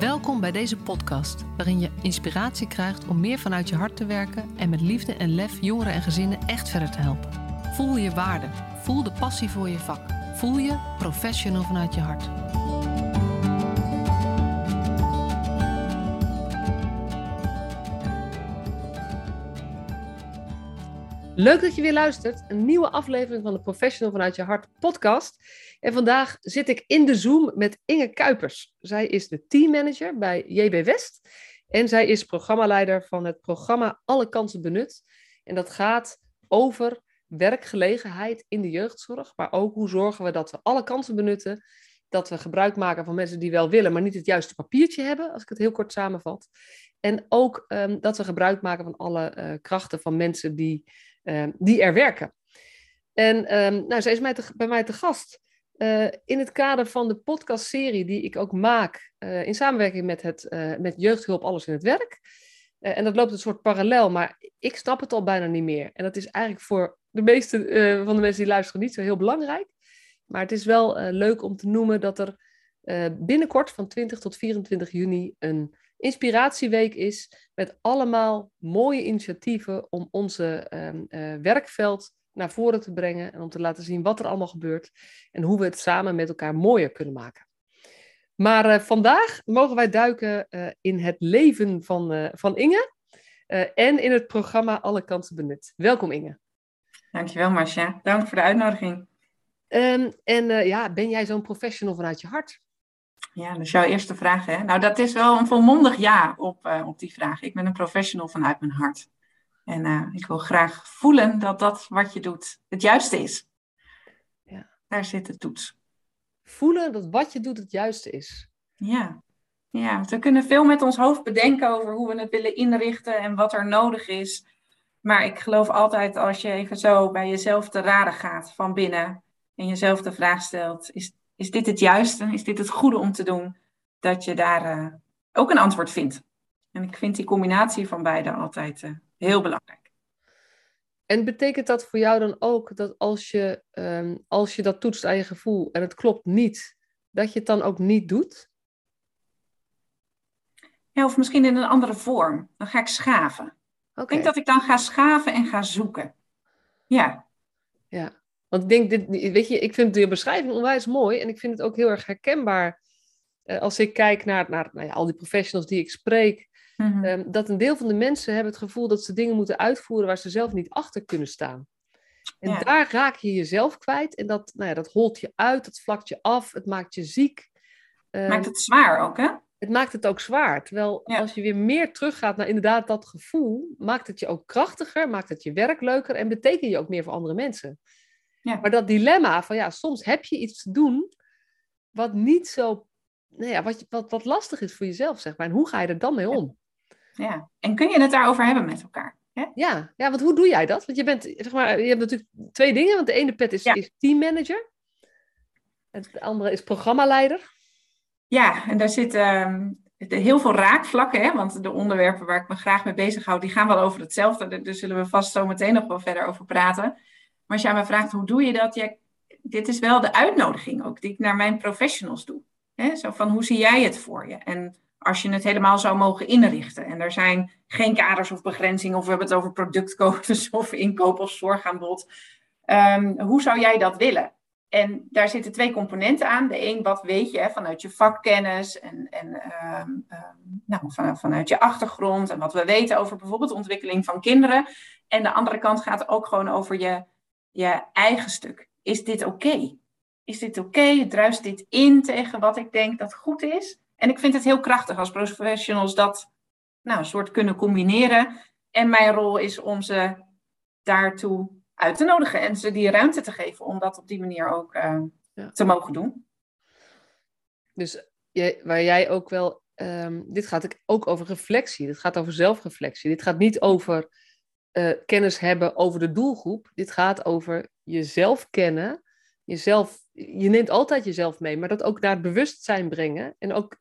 Welkom bij deze podcast, waarin je inspiratie krijgt om meer vanuit je hart te werken en met liefde en lef jongeren en gezinnen echt verder te helpen. Voel je waarde, voel de passie voor je vak, voel je professional vanuit je hart. Leuk dat je weer luistert. Een nieuwe aflevering van de Professional vanuit je hart podcast. En vandaag zit ik in de Zoom met Inge Kuipers. Zij is de teammanager bij JB West. En zij is programmaleider van het programma Alle Kansen Benut. En dat gaat over werkgelegenheid in de jeugdzorg. Maar ook hoe zorgen we dat we alle kansen benutten. Dat we gebruik maken van mensen die wel willen, maar niet het juiste papiertje hebben, als ik het heel kort samenvat. En ook ehm, dat we gebruik maken van alle uh, krachten van mensen die Ehm, die er werken. En um, nou, zij is mij te, bij mij te gast uh, in het kader van de podcastserie die ik ook maak uh, in samenwerking met, het, uh, met Jeugdhulp Alles in het Werk. en dat loopt een soort parallel, maar ik snap het al bijna niet meer. En dat is eigenlijk voor de meeste van de mensen die luisteren niet zo heel belangrijk. Maar het is wel leuk om te noemen dat er binnenkort van 20 tot 24 juni een Inspiratieweek is met allemaal mooie initiatieven om onze uh, werkveld naar voren te brengen en om te laten zien wat er allemaal gebeurt en hoe we het samen met elkaar mooier kunnen maken. Maar uh, vandaag mogen wij duiken uh, in het leven van, van Inge en in het programma Alle Kansen Benut. Welkom Inge. Dankjewel Marcia, dank voor de uitnodiging. Um, en ja, ben jij zo'n professional vanuit je hart? Ja, dat is jouw eerste vraag. Hè? Nou, dat is wel een volmondig ja op, uh, op die vraag. Ik ben een professional vanuit mijn hart. En uh, ik wil graag voelen dat dat wat je doet het juiste is. Ja. Daar zit de toets. Voelen dat wat je doet het juiste is. Ja. ja, we kunnen veel met ons hoofd bedenken over hoe we het willen inrichten en wat er nodig is. Maar ik geloof altijd als je even zo bij jezelf te raden gaat van binnen en jezelf de vraag stelt: is, is dit het juiste? Is dit het goede om te doen? Dat je daar uh, ook een antwoord vindt. En ik vind die combinatie van beide altijd uh, heel belangrijk. En betekent dat voor jou dan ook dat als je, um, als je dat toetst aan je gevoel en het klopt niet, dat je het dan ook niet doet? Ja, of misschien in een andere vorm. Dan ga ik schaven. Okay. Ik denk dat ik dan ga schaven en ga zoeken. Ja. Ja. Want ik denk, dit, weet je, ik vind de beschrijving onwijs mooi en ik vind het ook heel erg herkenbaar uh, als ik kijk naar, naar nou ja, al die professionals die ik spreek. Mm-hmm. um, dat een deel van de mensen hebben het gevoel dat ze dingen moeten uitvoeren waar ze zelf niet achter kunnen staan. En ja. daar raak je jezelf kwijt en dat, nou ja, dat holt je uit, dat vlakt je af, het maakt je ziek. Um, maakt het zwaar ook, hè? Het maakt het ook zwaar. Terwijl ja. als je weer meer teruggaat naar inderdaad dat gevoel, maakt het je ook krachtiger, maakt het je werk leuker en betekent je ook meer voor andere mensen. Ja. Maar dat dilemma van ja, soms heb je iets te doen wat niet zo, nou ja, wat, wat, wat lastig is voor jezelf, zeg maar. En hoe ga je er dan mee om? Ja, en kun je het daarover hebben met elkaar? Ja, ja, ja want hoe doe jij dat? Want je bent, zeg maar, je hebt natuurlijk twee dingen. Want de ene pet is, ja. is teammanager. En de andere is programmaleider. Ja, en daar zitten uh, heel veel raakvlakken. Hè? Want de onderwerpen waar ik me graag mee bezighoud, die gaan wel over hetzelfde. Daar zullen we vast zo meteen nog wel verder over praten. Maar als jij me vraagt, hoe doe je dat? Dit is wel de uitnodiging ook die ik naar mijn professionals doe. Zo van, hoe zie jij het voor je? En als je het helemaal zou mogen inrichten. En er zijn geen kaders of begrenzingen, of we hebben het over productcodes of inkoop of zorgaanbod. Um, hoe zou jij dat willen? En daar zitten twee componenten aan. De een, wat weet je vanuit je vakkennis en, en um, um, nou, van, vanuit je achtergrond en wat we weten over bijvoorbeeld ontwikkeling van kinderen. En de andere kant gaat ook gewoon over je je eigen stuk. Is dit oké? Okay? Is dit oké? Okay? Druist dit in tegen wat ik denk dat goed is? En ik vind het heel krachtig als professionals dat nou, een soort kunnen combineren. En mijn rol is om ze daartoe uit te nodigen en ze die ruimte te geven om dat op die manier ook uh, ja. te mogen doen. Dus jij, waar jij ook wel, um, dit gaat ook over reflectie, dit gaat over zelfreflectie. Dit gaat niet over uh, kennis hebben over de doelgroep. Dit gaat over jezelf kennen. Jezelf, je neemt altijd jezelf mee, maar dat ook naar het bewustzijn brengen. En ook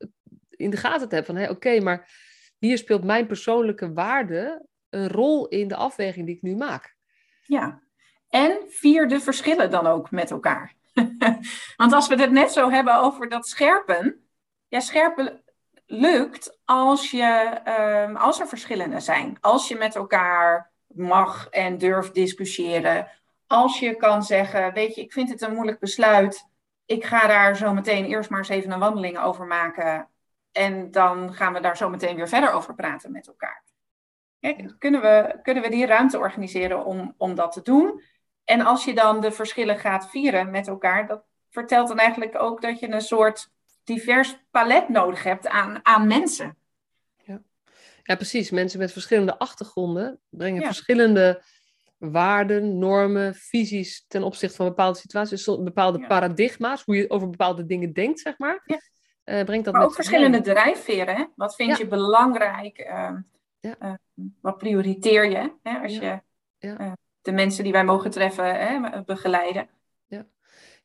in de gaten te hebben van, hé, oké, maar hier speelt mijn persoonlijke waarde een rol in de afweging die ik nu maak. Ja, en vier de verschillen dan ook met elkaar. Want als we het net zo hebben over dat scherpen, ja, scherpen lukt als, je, ehm, als er verschillende zijn. Als je met elkaar mag en durft discussiëren. Als je kan zeggen, weet je, ik vind het een moeilijk besluit. Ik ga daar zo meteen eerst maar eens even een wandeling over maken. En dan gaan we daar zo meteen weer verder over praten met elkaar. Kijk, kunnen, we, kunnen we die ruimte organiseren om, om dat te doen? En als je dan de verschillen gaat vieren met elkaar, dat vertelt dan eigenlijk ook dat je een soort divers palet nodig hebt aan, aan mensen. Ja. precies. Mensen met verschillende achtergronden brengen verschillende waarden, normen, visies ten opzichte van bepaalde situaties, bepaalde paradigma's, hoe je over bepaalde dingen denkt, zeg maar. Ja. Uh, brengt dat maar ook verschillende drijfveren. Hè? Wat vind je belangrijk? Uh, uh, wat prioriteer je? Hè? Als je eh, de mensen die wij mogen treffen hè, begeleiden.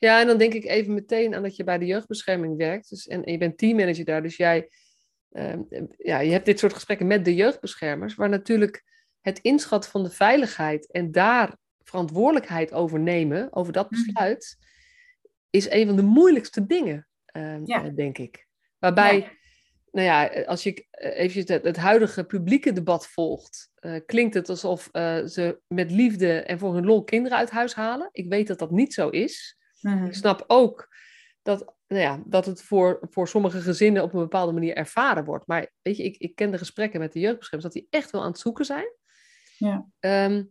Ja, en dan denk ik even meteen aan dat je bij de jeugdbescherming werkt. Dus, en, je bent teammanager daar, dus jij ehm, ja, je hebt dit soort gesprekken met de jeugdbeschermers, waar natuurlijk het inschatten van de veiligheid en daar verantwoordelijkheid over nemen, over dat mhm. besluit, is een van de moeilijkste dingen, ehm, eh, denk ik. Waarbij, nou ja, als je even het, het, huidige publieke debat volgt, uh, klinkt het alsof uh, ze met liefde en voor hun lol kinderen uit huis halen. Ik weet dat dat niet zo is. Mhm. Ik snap ook dat, nou ja, dat het voor, voor sommige gezinnen op een bepaalde manier ervaren wordt. Maar weet je, ik, ik ken de gesprekken met de jeugdbeschermers, dat die echt wel aan het zoeken zijn. Ja. Ehm,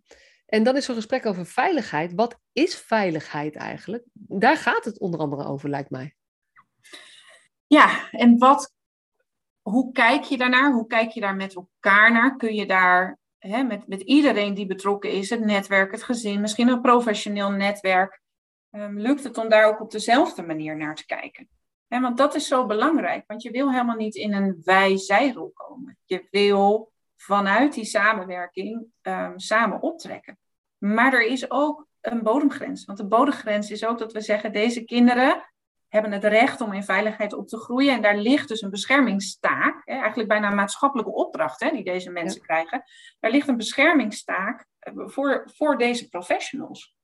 en dan is zo'n gesprek over veiligheid. Wat is veiligheid eigenlijk? Daar gaat het onder andere over, lijkt mij. Ja, en wat, hoe kijk je daarnaar? Hoe kijk je daar met elkaar naar? Kun je daar hè, met, met iedereen die betrokken is, het netwerk, het gezin, misschien een professioneel netwerk, um, lukt het om daar ook op dezelfde manier naar te kijken. want dat is zo belangrijk, want je wil helemaal niet in een wij-zij-rol komen. Je wil vanuit die samenwerking um, samen optrekken. Maar er is ook een bodemgrens. Want de bodemgrens is ook dat we zeggen, deze kinderen hebben het recht om in veiligheid op te groeien. En daar ligt dus een beschermingstaak, hè, eigenlijk bijna een maatschappelijke opdracht hè, die deze mensen krijgen. Daar ligt een beschermingstaak eh, voor, voor deze professionals.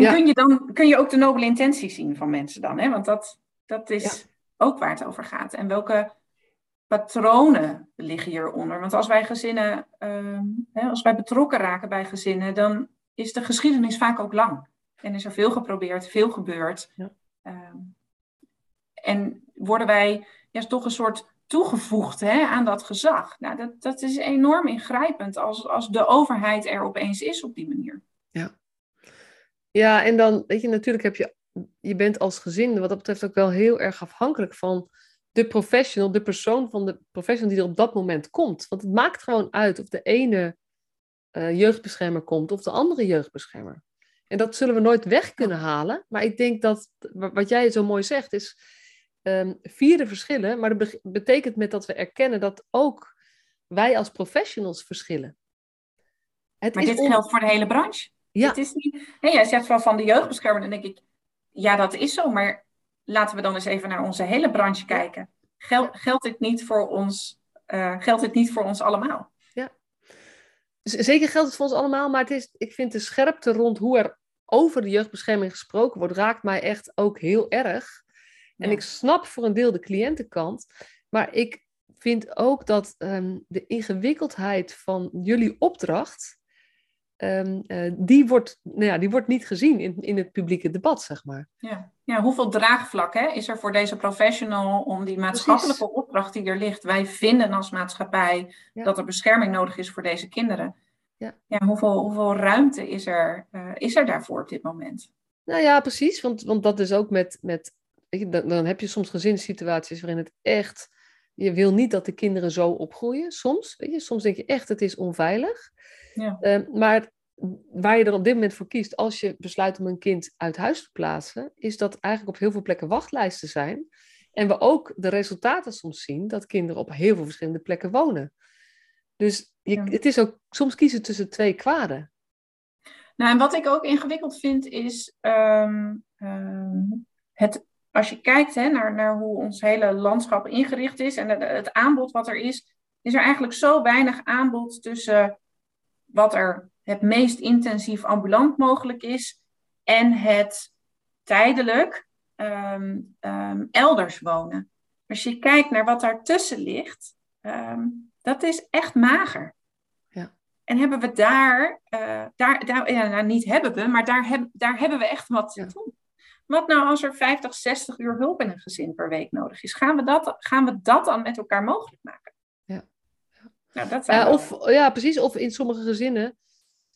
Ja. En kun je dan kun je ook de nobele intentie zien van mensen dan? Hè? Want dat, dat is ook waar het over gaat. En welke patronen liggen hieronder? Want als wij gezinnen, uh, hè, als wij betrokken raken bij gezinnen, dan is de geschiedenis vaak ook lang. En is er veel geprobeerd, veel gebeurd. Ja. Ehm, en worden wij ja, toch een soort toegevoegd hè, aan dat gezag. Nou, dat, dat is enorm ingrijpend als, als de overheid er opeens is op die manier. Ja. En dan, weet je, natuurlijk heb je, je bent als gezin wat dat betreft ook wel heel erg afhankelijk van de professional, de persoon van de professional die er op dat moment komt. Want het maakt gewoon uit of de ene uh, jeugdbeschermer komt of de andere jeugdbeschermer. En dat zullen we nooit weg kunnen halen. Maar ik denk dat, wat jij zo mooi zegt, is um, vierde verschillen. Maar dat betekent met dat we erkennen dat ook wij als professionals verschillen. Het maar dit geldt voor de hele branche? Ja. Het is niet, hey, jij zegt van, van de jeugdbeschermer, dan denk ik, ja, dat is zo, maar laten we dan eens even naar onze hele branche kijken. Gel, geldt, dit niet voor ons, uh, geldt dit niet voor ons allemaal? Ja, zeker geldt het voor ons allemaal, maar het is, ik vind de scherpte rond hoe er over de jeugdbescherming gesproken wordt, raakt mij echt ook heel erg. En ik snap voor een deel de cliëntenkant, maar ik vind ook dat um, de ingewikkeldheid van jullie opdracht Ehm, eh, die, wordt, nou ja, die wordt niet gezien in, in het publieke debat, zeg maar. Ja, ja hoeveel draagvlak hè, is er voor deze professional om die maatschappelijke opdracht die er ligt? Wij vinden als maatschappij dat er bescherming nodig is voor deze kinderen. Ja. Ja, hoeveel, hoeveel ruimte is er, uh, is er daarvoor op dit moment? Nou ja, precies. Want, want dat is ook met. met dan, dan heb je soms gezinssituaties waarin het echt. Je wil niet dat de kinderen zo opgroeien. Soms, weet je, soms denk je echt, het is onveilig. Ja. Ehm, maar waar je er op dit moment voor kiest, als je besluit om een kind uit huis te plaatsen, is dat eigenlijk op heel veel plekken wachtlijsten zijn. En we ook de resultaten soms zien dat kinderen op heel veel verschillende plekken wonen. Dus je, het is ook soms kiezen tussen twee kwaden. Nou, en wat ik ook ingewikkeld vind is ehm, ehm, het, als je kijkt hè, naar, naar hoe ons hele landschap ingericht is en het, het aanbod wat er is, is er eigenlijk zo weinig aanbod tussen wat er het meest intensief ambulant mogelijk is en het tijdelijk ehm, ehm, elders wonen. Als je kijkt naar wat daartussen ligt, ehm, dat is echt mager. Ja. En hebben we daar, uh, daar, daar ja, nou, niet hebben we, maar daar, heb, daar hebben we echt wat te doen. Wat nou als er 50, 60 uur hulp in een gezin per week nodig is? Gaan we dat, gaan we dat dan met elkaar mogelijk maken? Ja. Nou, dat uh, of, ja, precies. Of in sommige gezinnen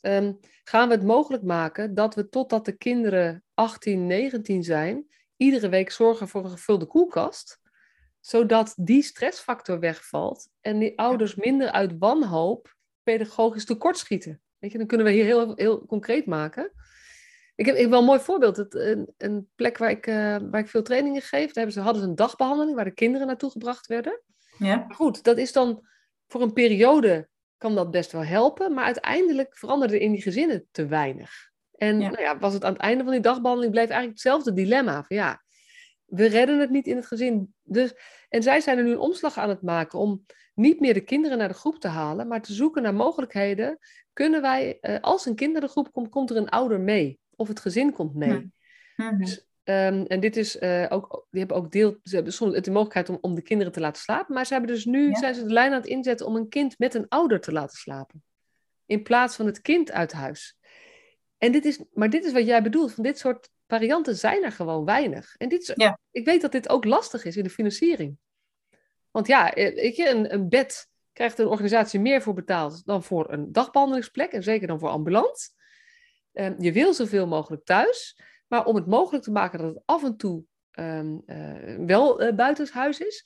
um, gaan we het mogelijk maken dat we totdat de kinderen 18, 19 zijn, iedere week zorgen voor een gevulde koelkast zodat die stressfactor wegvalt en die ouders minder uit wanhoop pedagogisch tekortschieten. Weet je, dan kunnen we hier heel, heel concreet maken. Ik heb, ik heb wel een mooi voorbeeld. Het, een, een plek waar ik, uh, waar ik veel trainingen geef, daar hebben ze, hadden ze een dagbehandeling waar de kinderen naartoe gebracht werden. Ja. goed, dat is dan voor een periode kan dat best wel helpen, maar uiteindelijk veranderde in die gezinnen te weinig. En Ja. Nou ja, was het aan het einde van die dagbehandeling bleef eigenlijk hetzelfde dilemma. Van ja, we redden het niet in het gezin. Dus, en zij zijn er nu een omslag aan het maken om niet meer de kinderen naar de groep te halen, maar te zoeken naar mogelijkheden. Kunnen wij, eh, als een kind naar de groep komt, komt er een ouder mee? Of het gezin komt mee? Mhm. Dus, ehm, en dit is eh, ook, die hebben ook deel, ze hebben soms de mogelijkheid om, om de kinderen te laten slapen, maar ze hebben dus nu, Ja. zijn ze de lijn aan het inzetten om een kind met een ouder te laten slapen. In plaats van het kind uit huis. En dit is, maar dit is wat jij bedoelt, van dit soort varianten zijn er gewoon weinig. En dit is, Ja. ik weet dat dit ook lastig is in de financiering. Want ja, eh, weet je, een, een bed krijgt een organisatie meer voor betaald dan voor een dagbehandelingsplek. En zeker dan voor ambulant. Ehm, je wil zoveel mogelijk thuis. Maar om het mogelijk te maken dat het af en toe ehm, eh, wel uh, buitenshuis is,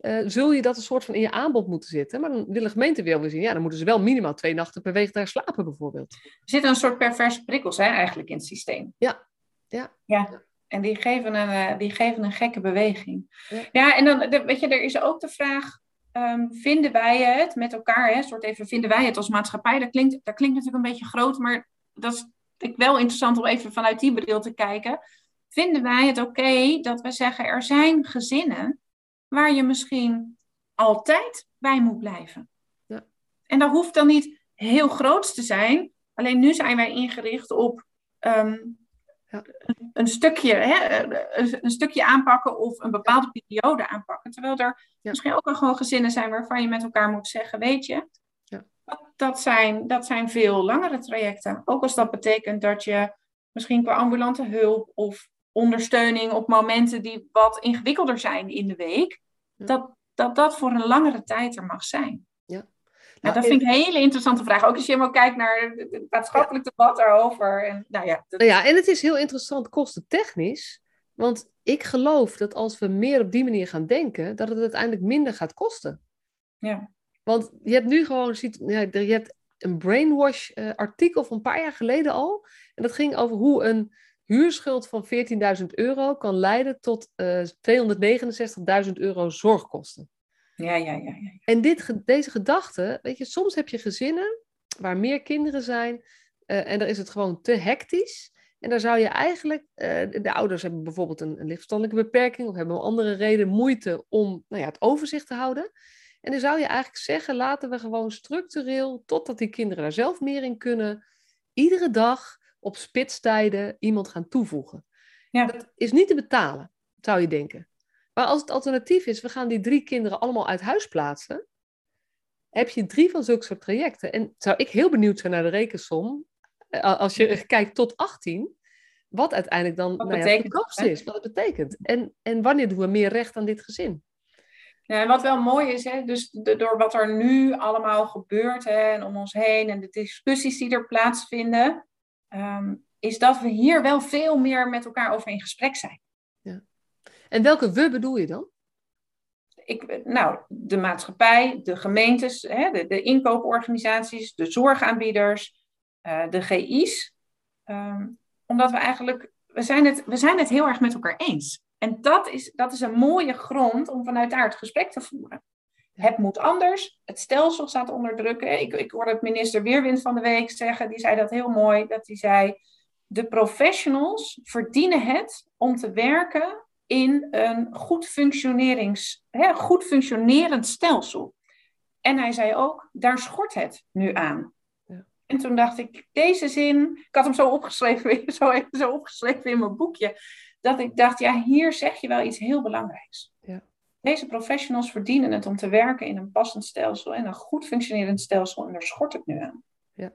uh, zul je dat een soort van in je aanbod moeten zitten. Maar dan wil de gemeente weer weer zien, ja, dan moeten ze wel minimaal twee nachten per week daar slapen bijvoorbeeld. Er zitten een soort perverse prikkels hè, eigenlijk in het systeem. Ja, ja. ja. En die geven een, uh, die geven een gekke beweging. Ja. Ja, en dan, de, weet je, er is ook de vraag, um, vinden wij het met elkaar, hè, soort even, vinden wij het als maatschappij? Dat klinkt, dat klinkt natuurlijk een beetje groot, maar dat is ik wel interessant om even vanuit die bril te kijken. Vinden wij het oké okay dat we zeggen, er zijn gezinnen waar je misschien altijd bij moet blijven? Ja. En dat hoeft dan niet heel groot te zijn. Alleen nu zijn wij ingericht op um, ja. een, een, stukje, hè, een, een, stukje aanpakken of een bepaalde periode aanpakken. Terwijl er ja. misschien ook wel gewoon gezinnen zijn waarvan je met elkaar moet zeggen, weet je, dat zijn, dat zijn veel langere trajecten. Ook als dat betekent dat je misschien qua ambulante hulp of ondersteuning op momenten die wat ingewikkelder zijn in de week, dat, dat dat voor een langere tijd er mag zijn. Ja. Nou, Nou, dat vind ik een hele interessante vraag. Ook als je helemaal kijkt naar het maatschappelijk debat daarover. En, nou ja, dat... Nou ja, en het is heel interessant kostentechnisch. Want ik geloof dat als we meer op die manier gaan denken, dat het uiteindelijk minder gaat kosten. Ja. Want je hebt nu gewoon, je hebt een brainwash uh, artikel van een paar jaar geleden al. En dat ging over hoe een huurschuld van 14.000 euro kan leiden tot uh, 269.000 euro zorgkosten. Ja, ja, ja. ja. En dit, deze gedachte, weet je, soms heb je gezinnen waar meer kinderen zijn uh, en daar is het gewoon te hectisch. En daar zou je eigenlijk, uh, de ouders hebben bijvoorbeeld een, een lichtverstandelijke beperking of hebben om andere reden moeite om nou ja, het overzicht te houden. En dan zou je eigenlijk zeggen, laten we gewoon structureel, totdat die kinderen daar zelf meer in kunnen, iedere dag op spitstijden iemand gaan toevoegen. Ja. Dat is niet te betalen, zou je denken. Maar als het alternatief is, we gaan die drie kinderen allemaal uit huis plaatsen, heb je drie van zulke soort trajecten. En zou ik heel benieuwd zijn naar de rekensom, als je kijkt tot 18, wat uiteindelijk dan wat nou ja, het goedkoopste is, wat het betekent. En, en wanneer doen we meer recht aan dit gezin? Ja, en wat wel mooi is, hè, dus de, door wat er nu allemaal gebeurt hè, en om ons heen en de discussies die er plaatsvinden, um, is dat we hier wel veel meer met elkaar over in gesprek zijn. Ja. En welke we bedoel je dan? Ik, nou, de maatschappij, de gemeentes, hè, de, de inkooporganisaties, de zorgaanbieders, uh, de GI's. Um, omdat we eigenlijk, we zijn, het, we zijn het heel erg met elkaar eens. En dat is, dat is een mooie grond om vanuit daar het gesprek te voeren. Het moet anders. Het stelsel staat onder druk. Ik, ik hoorde het minister Weerwind van de week zeggen. Die zei dat heel mooi. Dat hij zei, de professionals verdienen het om te werken in een goed, functionerings, hè, goed functionerend stelsel. En hij zei ook, daar schort het nu aan. Ja. En toen dacht ik, deze zin, ik had hem zo opgeschreven, zo, even zo opgeschreven in mijn boekje dat ik dacht, ja, hier zeg je wel iets heel belangrijks. Ja. Deze professionals verdienen het om te werken in een passend stelsel en een goed functionerend stelsel. En daar schort het nu aan. Ja.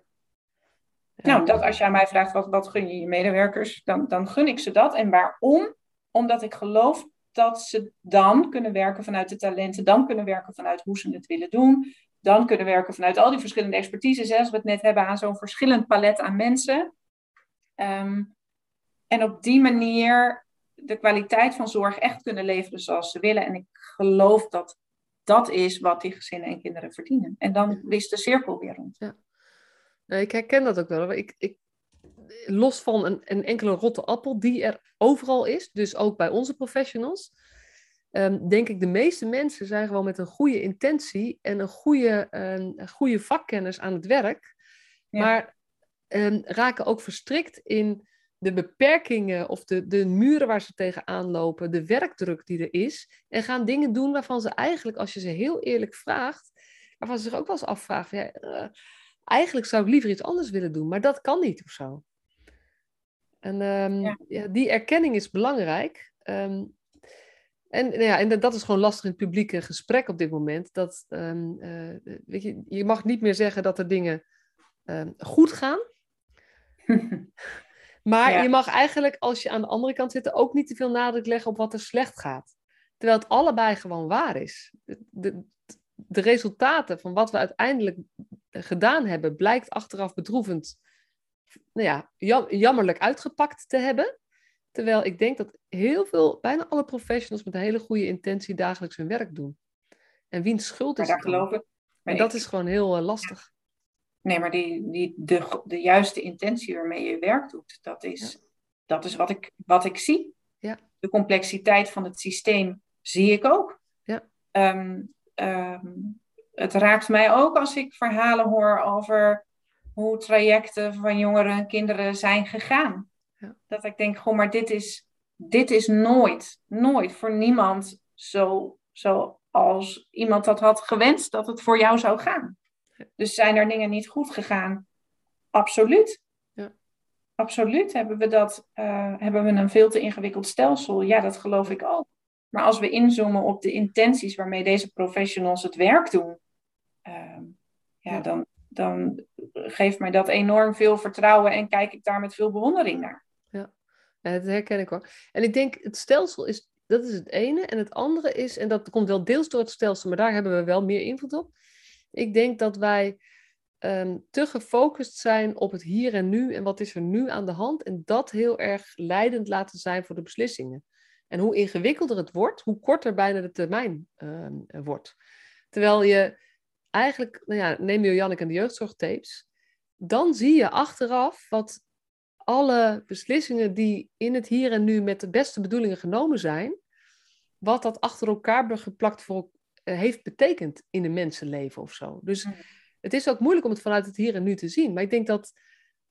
Nou, dat, als je aan mij vraagt wat, wat gun je je medewerkers, dan, dan gun ik ze dat. En waarom? Omdat ik geloof dat ze dan kunnen werken vanuit de talenten, dan kunnen werken vanuit hoe ze het willen doen, dan kunnen werken vanuit al die verschillende expertises, als we het net hebben aan zo'n verschillend palet aan mensen. Ehm, en op die manier de kwaliteit van zorg echt kunnen leveren zoals ze willen. En ik geloof dat dat is wat die gezinnen en kinderen verdienen. En dan is de cirkel weer rond. Ja. Ik herken dat ook wel. Ik, ik, los van een, een enkele rotte appel die er overal is, dus ook bij onze professionals, um, denk ik de meeste mensen zijn gewoon met een goede intentie en een goede, een goede vakkennis aan het werk, maar um, raken ook verstrikt in de beperkingen of de, de muren waar ze tegenaan lopen, de werkdruk die er is, en gaan dingen doen waarvan ze eigenlijk, als je ze heel eerlijk vraagt, waarvan ze zich ook wel eens afvragen, ja, uh, eigenlijk zou ik liever iets anders willen doen, maar dat kan niet of zo. En um, ja. die erkenning is belangrijk. Um, en, nou ja, en dat is gewoon lastig in het publieke gesprek op dit moment. Dat, um, uh, weet je, je mag niet meer zeggen dat er dingen goed gaan. maar je mag eigenlijk, als je aan de andere kant zit, ook niet te veel nadruk leggen op wat er slecht gaat. Terwijl het allebei gewoon waar is. De, de, resultaten van wat we uiteindelijk gedaan hebben, blijkt achteraf bedroevend nou ja, jammerlijk uitgepakt te hebben. Terwijl ik denk dat heel veel, bijna alle professionals met een hele goede intentie dagelijks hun werk doen. En wiens schuld is maar daar geloof ik. En dat is gewoon heel uh, lastig. Nee, maar die, die, de, de juiste intentie waarmee je werk doet, dat is, dat is wat, ik, wat ik zie. Ja. De complexiteit van het systeem zie ik ook. Ja. Um, um, het raakt mij ook als ik verhalen hoor over hoe trajecten van jongeren en kinderen zijn gegaan. Ja. Dat ik denk, goh, maar dit is, dit is nooit, nooit voor niemand zo, zoals iemand dat had gewenst dat het voor jou zou gaan. Dus zijn er dingen niet goed gegaan? Absoluut. Ja. Absoluut hebben we dat, uh, hebben we een veel te ingewikkeld stelsel. Ja, dat geloof ik ook. Maar als we inzoomen op de intenties waarmee deze professionals het werk doen, uh, ja, dan, dan geeft mij dat enorm veel vertrouwen en kijk ik daar met veel bewondering naar. Ja, dat herken ik hoor. En ik denk, het stelsel is, dat is het ene. En het andere is, en dat komt wel deels door het stelsel, maar daar hebben we wel meer invloed op. Ik denk dat wij ehm, te gefocust zijn op het hier en nu en wat is er nu aan de hand. En dat heel erg leidend laten zijn voor de beslissingen. En hoe ingewikkelder het wordt, hoe korter bijna de termijn ehm, wordt. Terwijl je eigenlijk, nou ja, neem je Janneke en de jeugdzorgtapes, dan zie je achteraf wat alle beslissingen die in het hier en nu met de beste bedoelingen genomen zijn, wat dat achter elkaar geplakt voor, heeft betekend in een mensenleven of zo. Dus mm. het is ook moeilijk om het vanuit het hier en nu te zien. Maar ik denk dat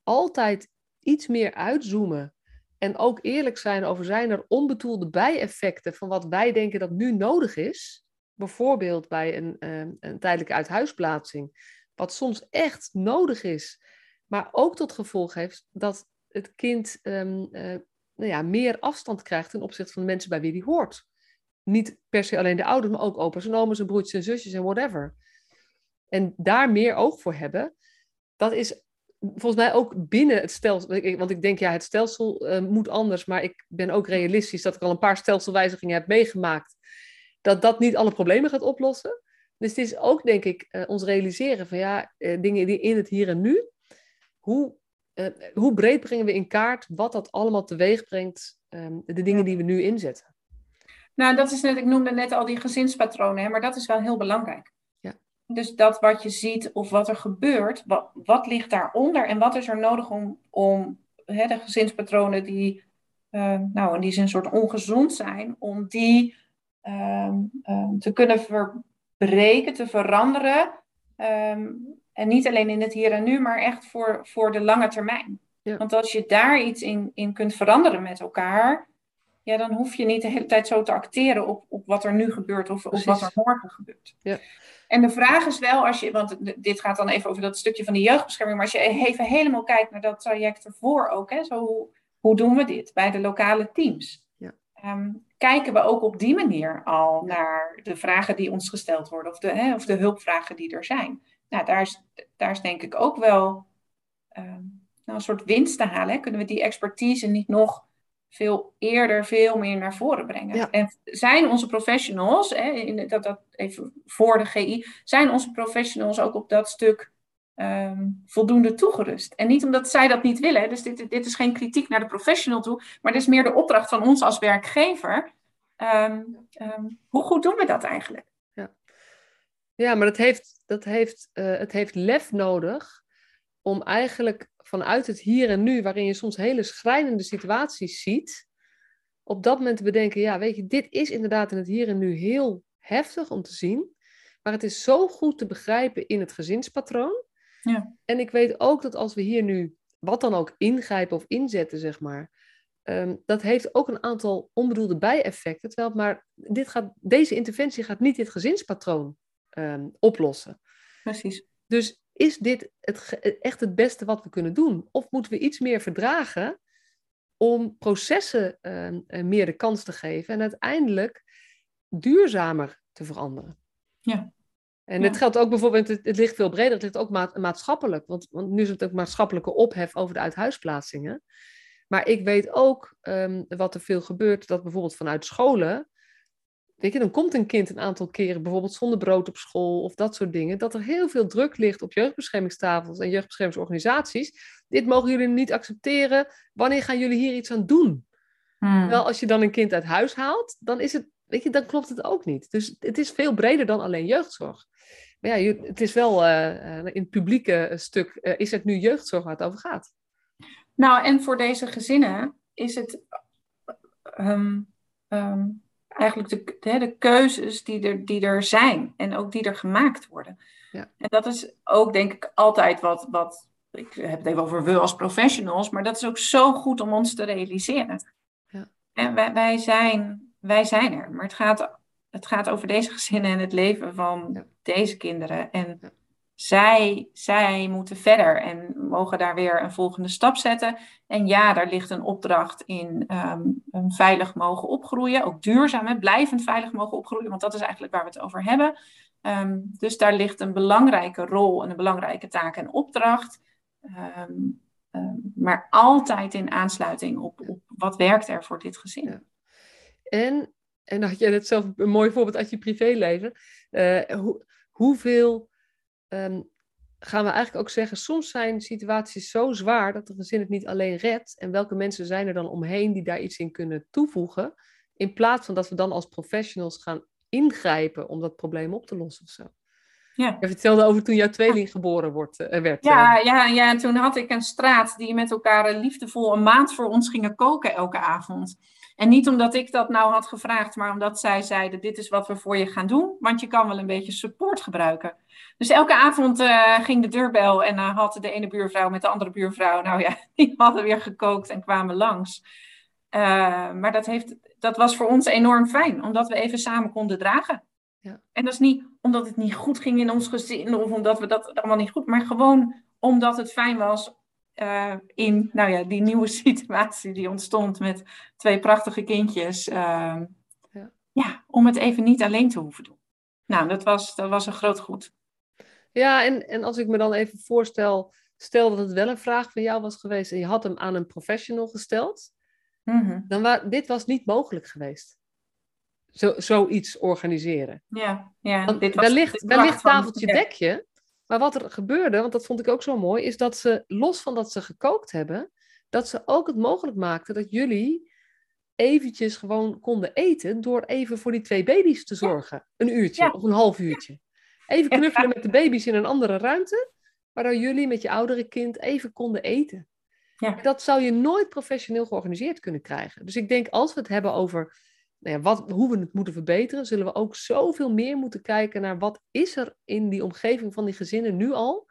altijd iets meer uitzoomen en ook eerlijk zijn over zijn er onbedoelde bijeffecten van wat wij denken dat nu nodig is, bijvoorbeeld bij een, ehm, een tijdelijke uithuisplaatsing, wat soms echt nodig is, maar ook tot gevolg heeft dat het kind um, nou ja, meer afstand krijgt ten opzichte van de mensen bij wie die hoort. Niet per se alleen de ouders, maar ook opa's en oma's en broertjes en zusjes en whatever. En daar meer oog voor hebben, dat is volgens mij ook binnen het stelsel. Want ik denk, ja, het stelsel uh, moet anders, maar ik ben ook realistisch dat ik al een paar stelselwijzigingen heb meegemaakt dat dat niet alle problemen gaat oplossen. Dus het is ook, denk ik, uh, ons realiseren van ja, uh, dingen die in het hier en nu. Hoe, hoe breed brengen we in kaart wat dat allemaal teweeg brengt, um, de dingen die we nu inzetten? Nou, dat is net, ik noemde net al die gezinspatronen, hè, maar dat is wel heel belangrijk. Ja. Dus dat wat je ziet of wat er gebeurt, wat, wat ligt daaronder en wat is er nodig om, om hè, de gezinspatronen die, nou, in die zin een soort ongezond zijn, om die Ehm, ehm, te kunnen verbreken, te veranderen. Ehm, en niet alleen in het hier en nu, maar echt voor, voor de lange termijn. Want als je daar iets in, in kunt veranderen met elkaar, ja, dan hoef je niet de hele tijd zo te acteren op, op wat er nu gebeurt of, of wat er morgen gebeurt. Ja. En de vraag is wel, als je, want dit gaat dan even over dat stukje van de jeugdbescherming, maar als je even helemaal kijkt naar dat traject ervoor ook, hè, zo, hoe, hoe doen we dit bij de lokale teams? ehm, kijken we ook op die manier al naar de vragen die ons gesteld worden of de, hè, of de hulpvragen die er zijn. Nou, daar is, daar is denk ik ook wel ehm, nou, een soort winst te halen. Hè? Kunnen we die expertise niet nog veel eerder, veel meer naar voren brengen? En zijn onze professionals, hè, in, dat, dat even voor de GI, zijn onze professionals ook op dat stuk Ehm, voldoende toegerust. En niet omdat zij dat niet willen. Dus dit, dit is geen kritiek naar de professional toe. Maar dit is meer de opdracht van ons als werkgever. Ehm, ehm, hoe goed doen we dat eigenlijk? Ja, ja maar dat heeft, dat heeft, uh, het heeft lef nodig om eigenlijk vanuit het hier en nu, waarin je soms hele schrijnende situaties ziet, op dat moment te bedenken, ja, weet je, dit is inderdaad in het hier en nu heel heftig om te zien, maar het is zo goed te begrijpen in het gezinspatroon, ja. En ik weet ook dat als we hier nu wat dan ook ingrijpen of inzetten, zeg maar, ehm, dat heeft ook een aantal onbedoelde bijeffecten. Terwijl maar dit gaat, deze interventie gaat niet dit gezinspatroon um, oplossen. Precies. Dus is dit het, echt het beste wat we kunnen doen? Of moeten we iets meer verdragen om processen um, meer de kans te geven en uiteindelijk duurzamer te veranderen? Ja. En het geldt ook bijvoorbeeld, het, het, ligt veel breder, het ligt ook maatschappelijk. Want, want nu is het ook maatschappelijke ophef over de uithuisplaatsingen. Maar ik weet ook um, wat er veel gebeurt, dat bijvoorbeeld vanuit scholen, weet je, dan komt een kind een aantal keren bijvoorbeeld zonder brood op school of dat soort dingen, dat er heel veel druk ligt op jeugdbeschermingstafels en jeugdbeschermingsorganisaties. Dit mogen jullie niet accepteren. Wanneer gaan jullie hier iets aan doen? Hmm. Wel, als je dan een kind uit huis haalt, dan is het, weet je, dan klopt het ook niet. Dus het is veel breder dan alleen jeugdzorg. Maar ja, het is wel uh, in het publieke stuk, uh, is het nu jeugdzorg waar het over gaat. Nou, en voor deze gezinnen is het um, um, eigenlijk de, de, de, keuzes die er, die er zijn en ook die er gemaakt worden. Ja. En dat is ook denk ik altijd wat, wat, ik heb het even over we als professionals, maar dat is ook zo goed om ons te realiseren. Ja. En wij, wij, zijn, wij zijn er, maar het gaat het gaat over deze gezinnen en het leven van deze kinderen. En zij, zij moeten verder en mogen daar weer een volgende stap zetten. En ja, daar ligt een opdracht in um, veilig mogen opgroeien. Ook duurzaam, hè, blijvend veilig mogen opgroeien, want dat is eigenlijk waar we het over hebben. Um, dus daar ligt een belangrijke rol en een belangrijke taak en opdracht. Um, maar altijd in aansluiting op, wat werkt er voor dit gezin. En en had je net zelf een mooi voorbeeld uit je privéleven. Hoe, hoeveel ehm, gaan we eigenlijk ook zeggen, soms zijn situaties zo zwaar dat de gezin het niet alleen redt. En welke mensen zijn er dan omheen die daar iets in kunnen toevoegen? In plaats van dat we dan als professionals gaan ingrijpen om dat probleem op te lossen of zo. Ja. Je vertelde over toen jouw tweeling geboren wordt, uh, werd. Ja, ja, ja, en toen had ik een straat die met elkaar liefdevol een maand voor ons gingen koken elke avond. En niet omdat ik dat nou had gevraagd, maar omdat zij zeiden: Dit is wat we voor je gaan doen, want je kan wel een beetje support gebruiken. Dus elke avond uh, ging de deurbel en uh, had de ene buurvrouw met de andere buurvrouw, nou ja, die hadden weer gekookt en kwamen langs. Uh, maar dat, heeft, dat was voor ons enorm fijn, omdat we even samen konden dragen. Ja. En dat is niet omdat het niet goed ging in ons gezin of omdat we dat allemaal niet goed, maar gewoon omdat het fijn was uh, in nou ja, die nieuwe situatie die ontstond met twee prachtige kindjes. Uh, ja. ja. om het even niet alleen te hoeven doen. Nou, dat was, dat was een groot goed. Ja, en, en als ik me dan even voorstel, stel dat het wel een vraag van jou was geweest en je had hem aan een professional gesteld, mm -hmm. dan was dit was niet mogelijk geweest. Zo, zoiets organiseren. Ja, ja. Want dit was, wellicht, wellicht tafeltje dekje, maar wat er gebeurde, want dat vond ik ook zo mooi, is dat ze, los van dat ze gekookt hebben, dat ze ook het mogelijk maakten dat jullie eventjes gewoon konden eten door even voor die twee baby's te zorgen. Een uurtje of een half uurtje. Even knuffelen met de baby's in een andere ruimte, waardoor jullie met je oudere kind even konden eten. Ja. Dat zou je nooit professioneel georganiseerd kunnen krijgen. Dus ik denk, als we het hebben over nou ja, wat, hoe we het moeten verbeteren, zullen we ook zoveel meer moeten kijken naar wat is er in die omgeving van die gezinnen nu al.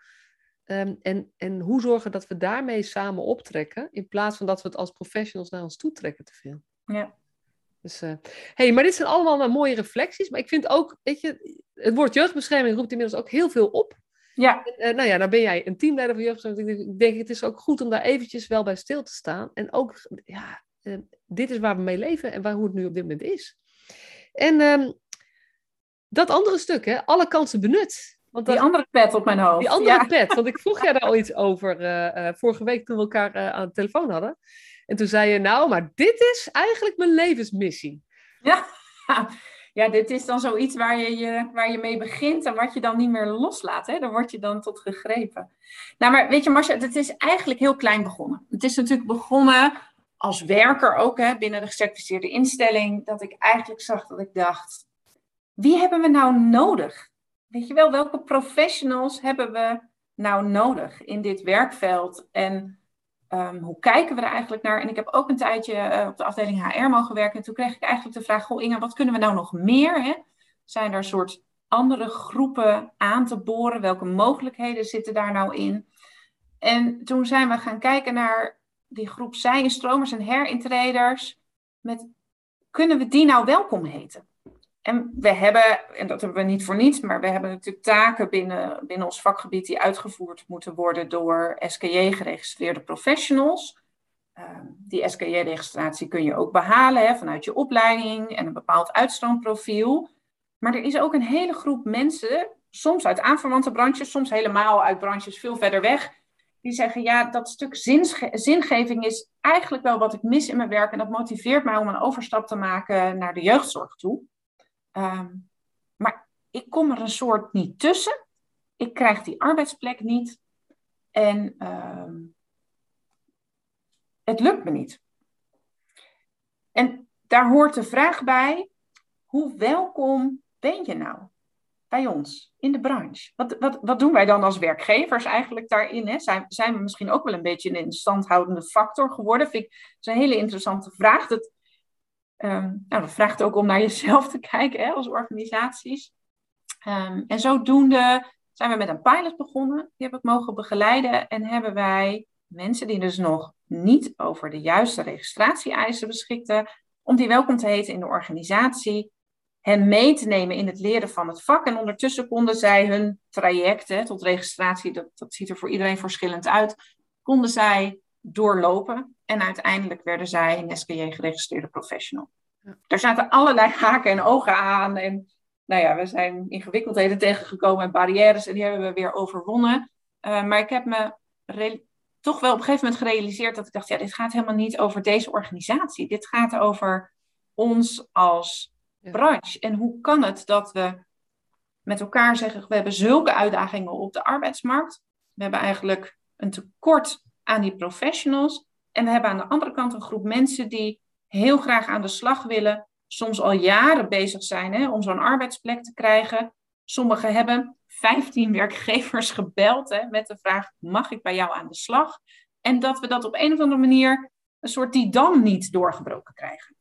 Um, en, en hoe zorgen dat we daarmee samen optrekken, in plaats van dat we het als professionals naar ons toe trekken te veel. Ja. Dus, uh, hey, maar dit zijn allemaal maar mooie reflecties. Maar ik vind ook, weet je, het woord jeugdbescherming roept inmiddels ook heel veel op. Ja. En, uh, nou ja, dan ben jij een teamleider van jeugdbescherming. Ik denk, ik denk, het is ook goed om daar eventjes wel bij stil te staan. En ook, ja, dit is waar we mee leven en waar, hoe het nu op dit moment is. En ehm, dat andere stuk, hè, alle kansen benut. Want die andere pet op mijn hoofd. Die andere pet, want ik vroeg jij daar al iets over uh, vorige week toen we elkaar uh, aan de telefoon hadden. En toen zei je, nou, maar dit is eigenlijk mijn levensmissie. Ja, ja dit is dan zoiets waar je, je, waar je mee begint en wat je dan niet meer loslaat. Hè? Daar word je dan tot gegrepen. Nou, maar weet je, Marcia, het is eigenlijk heel klein begonnen. Het is natuurlijk begonnen als werker ook hè, binnen de gecertificeerde instelling, dat ik eigenlijk zag dat ik dacht, wie hebben we nou nodig? Weet je wel, welke professionals hebben we nou nodig in dit werkveld? En um, hoe kijken we er eigenlijk naar? En ik heb ook een tijdje uh, op de afdeling HR mogen werken. En toen kreeg ik eigenlijk de vraag: Goh, Inge, wat kunnen we nou nog meer? Hè? Zijn er soort andere groepen aan te boren? Welke mogelijkheden zitten daar nou in? En toen zijn we gaan kijken naar die groep zij-stromers en herintreders. Met, kunnen we die nou welkom heten? En we hebben, en dat hebben we niet voor niets, maar we hebben natuurlijk taken binnen, binnen ons vakgebied die uitgevoerd moeten worden door SKJ-geregistreerde professionals. Uh, die SKJ-registratie kun je ook behalen vanuit je opleiding en een bepaald uitstroomprofiel. Maar er is ook een hele groep mensen, soms uit aanverwante branches, soms helemaal uit branches veel verder weg, die zeggen, ja, dat stuk zingeving is eigenlijk wel wat ik mis in mijn werk en dat motiveert mij om een overstap te maken naar de jeugdzorg toe. Ehm, maar ik kom er een soort niet tussen. Ik krijg die arbeidsplek niet. En ehm, het lukt me niet. En daar hoort de vraag bij: hoe welkom ben je nou bij ons in de branche? Wat, wat, wat doen wij dan als werkgevers eigenlijk daarin? Hè? Zijn, zijn we misschien ook wel een beetje een standhoudende factor geworden? Vind ik, is een hele interessante vraag. Dat, Um, nou, dat vraagt ook om naar jezelf te kijken hè, als organisaties. Um, en zodoende zijn we met een pilot begonnen. Die heb ik mogen begeleiden. En hebben wij mensen die dus nog niet over de juiste registratie-eisen beschikten, om die welkom te heten in de organisatie, hen mee te nemen in het leren van het vak. En ondertussen konden zij hun traject tot registratie, dat, dat ziet er voor iedereen verschillend uit, konden zij doorlopen. En uiteindelijk werden zij een SKJ geregistreerde professional. Ja. Daar zaten allerlei haken en ogen aan. En nou ja, we zijn ingewikkeldheden tegengekomen en barrières en die hebben we weer overwonnen. Uh, maar ik heb me toch wel op een gegeven moment gerealiseerd dat ik dacht, ja, dit gaat helemaal niet over deze organisatie. Dit gaat over ons als branche. En hoe kan het dat we met elkaar zeggen, we hebben zulke uitdagingen op de arbeidsmarkt. We hebben eigenlijk een tekort aan die professionals. En we hebben aan de andere kant een groep mensen die heel graag aan de slag willen, soms al jaren bezig zijn hè, om zo'n arbeidsplek te krijgen. Sommigen hebben 15 werkgevers gebeld hè, met de vraag: mag ik bij jou aan de slag? En dat we dat op een of andere manier een soort die dam niet doorgebroken krijgen.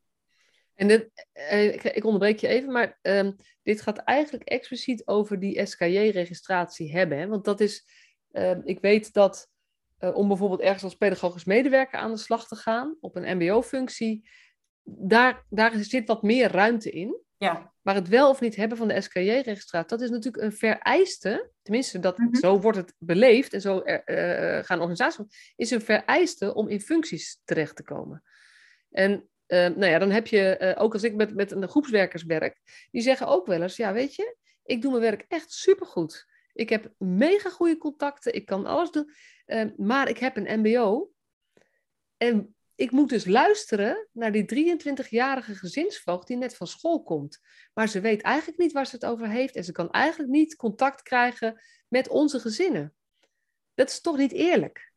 En dit, eh, ik onderbreek je even, maar um, dit gaat eigenlijk expliciet over die SKJ-registratie hebben. Hè? Want dat is, uh, ik weet dat uh, om bijvoorbeeld ergens als pedagogisch medewerker aan de slag te gaan, op een MBO-functie, daar, daar zit wat meer ruimte in. Ja. Maar het wel of niet hebben van de SKJ-registraat, dat is natuurlijk een vereiste, tenminste dat, mm -hmm. zo wordt het beleefd en zo uh, gaan organisaties, is een vereiste om in functies terecht te komen. En nou ja, dan heb je, ook als ik met, met een groepswerkers werk, die zeggen ook wel eens, ja weet je, ik doe mijn werk echt supergoed. Ik heb mega goede contacten, ik kan alles doen. Uh, maar ik heb een MBO. En ik moet dus luisteren naar die 23-jarige gezinsvoogd die net van school komt. Maar ze weet eigenlijk niet waar ze het over heeft. En ze kan eigenlijk niet contact krijgen met onze gezinnen. Dat is toch niet eerlijk?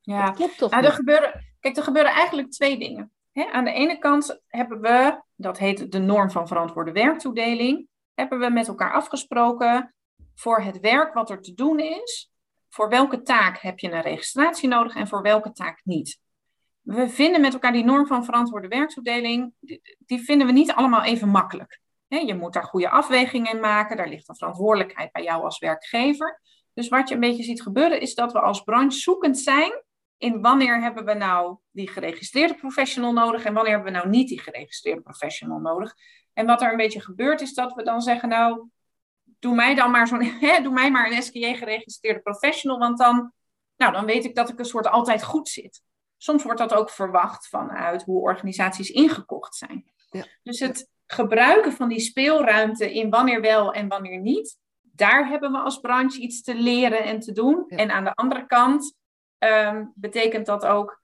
Ja, dat klopt toch? Nou, er gebeuren, kijk, er gebeuren eigenlijk twee dingen. Aan de ene kant hebben we, dat heet de norm van verantwoorde werktoedeling, hebben we met elkaar afgesproken voor het werk wat er te doen is, voor welke taak heb je een registratie nodig en voor welke taak niet. We vinden met elkaar die norm van verantwoorde werktoedeling, die vinden we niet allemaal even makkelijk. je moet daar goede afwegingen in maken, daar ligt een verantwoordelijkheid bij jou als werkgever. Dus wat je een beetje ziet gebeuren is dat we als branche zoekend zijn in wanneer hebben we nou die geregistreerde professional nodig en wanneer hebben we nou niet die geregistreerde professional nodig. En wat er een beetje gebeurt is dat we dan zeggen, nou, doe mij dan maar zo'n, doe mij maar een SKJ geregistreerde professional, want dan, nou, dan weet ik dat ik een soort altijd goed zit. soms wordt dat ook verwacht vanuit hoe organisaties ingekocht zijn. Ja. Dus het gebruiken van die speelruimte in wanneer wel en wanneer niet, daar hebben we als branche iets te leren en te doen. Ja. En aan de andere kant ehm, betekent dat ook,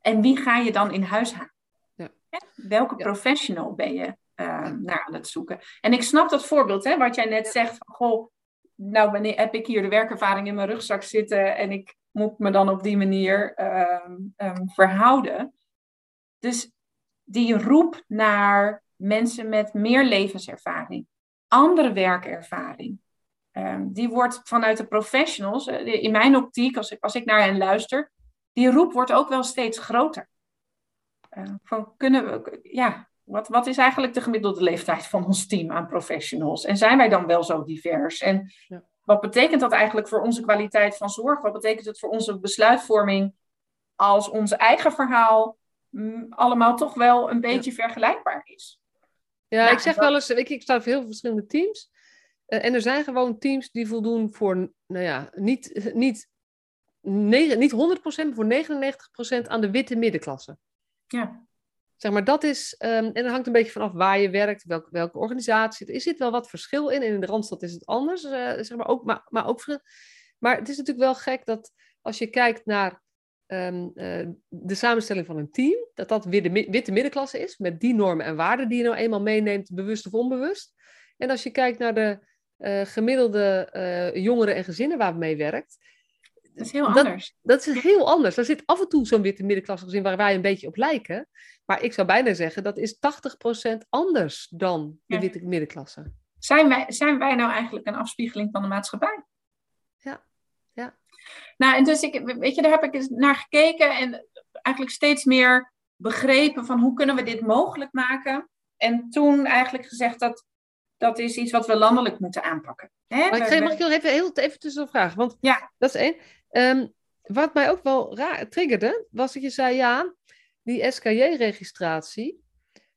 en wie ga je dan in huis halen? Ja. Welke Ja. professional ben je ehm, naar aan het zoeken? En ik snap dat voorbeeld, hè, wat jij net zegt van, goh, nou ben heb ik hier de werkervaring in mijn rugzak zitten en ik moet me dan op die manier ehm, verhouden. Dus die roep naar mensen met meer levenservaring, andere werkervaring, ehm, die wordt vanuit de professionals, eh, in mijn optiek, als ik, als ik naar hen luister, die roep wordt ook wel steeds groter. Eh, van kunnen we, ja, wat, wat is eigenlijk de gemiddelde leeftijd van ons team aan professionals? En zijn wij dan wel zo divers? En Ja. wat betekent dat eigenlijk voor onze kwaliteit van zorg? Wat betekent het voor onze besluitvorming als ons eigen verhaal mm, allemaal toch wel een beetje vergelijkbaar is? Ja, Nou, ik zeg dat- wel eens, ik, ik sta voor heel veel verschillende teams. Eh, en er zijn gewoon teams die voldoen voor, nou ja, niet, niet, negen- niet 100%, maar voor 99% aan de witte middenklasse. Ja, Zeg maar, dat is, ehm, en dat hangt een beetje vanaf waar je werkt, welke, welke organisatie. Er zit wel wat verschil in. En in de Randstad is het anders, eh, zeg maar, ook, maar, maar ook. Maar het is natuurlijk wel gek dat als je kijkt naar ehm, eh, de samenstelling van een team, dat dat weer de mi- witte middenklasse is, met die normen en waarden die je nou eenmaal meeneemt, bewust of onbewust. En als je kijkt naar de gemiddelde eh, jongeren en gezinnen waar we mee werkt, dat is heel Dat- anders. dat is heel anders. Er zit af en toe zo'n witte middenklasse gezin waar wij een beetje op lijken. Maar ik zou bijna zeggen, dat is 80% anders dan de Ja. witte middenklasse. Zijn wij, zijn wij nou eigenlijk een afspiegeling van de maatschappij? Ja, ja. Nou, en dus ik, weet je, daar heb ik eens naar gekeken en eigenlijk steeds meer begrepen van hoe kunnen we dit mogelijk maken. En toen eigenlijk gezegd dat dat is iets wat we landelijk moeten aanpakken. Hè? Maar ik mag ik je nog even, heel, even tussendoor vragen? Want Ja. dat is één. Ehm, wat mij ook wel raar triggerde, was dat je zei, ja, die SKJ-registratie,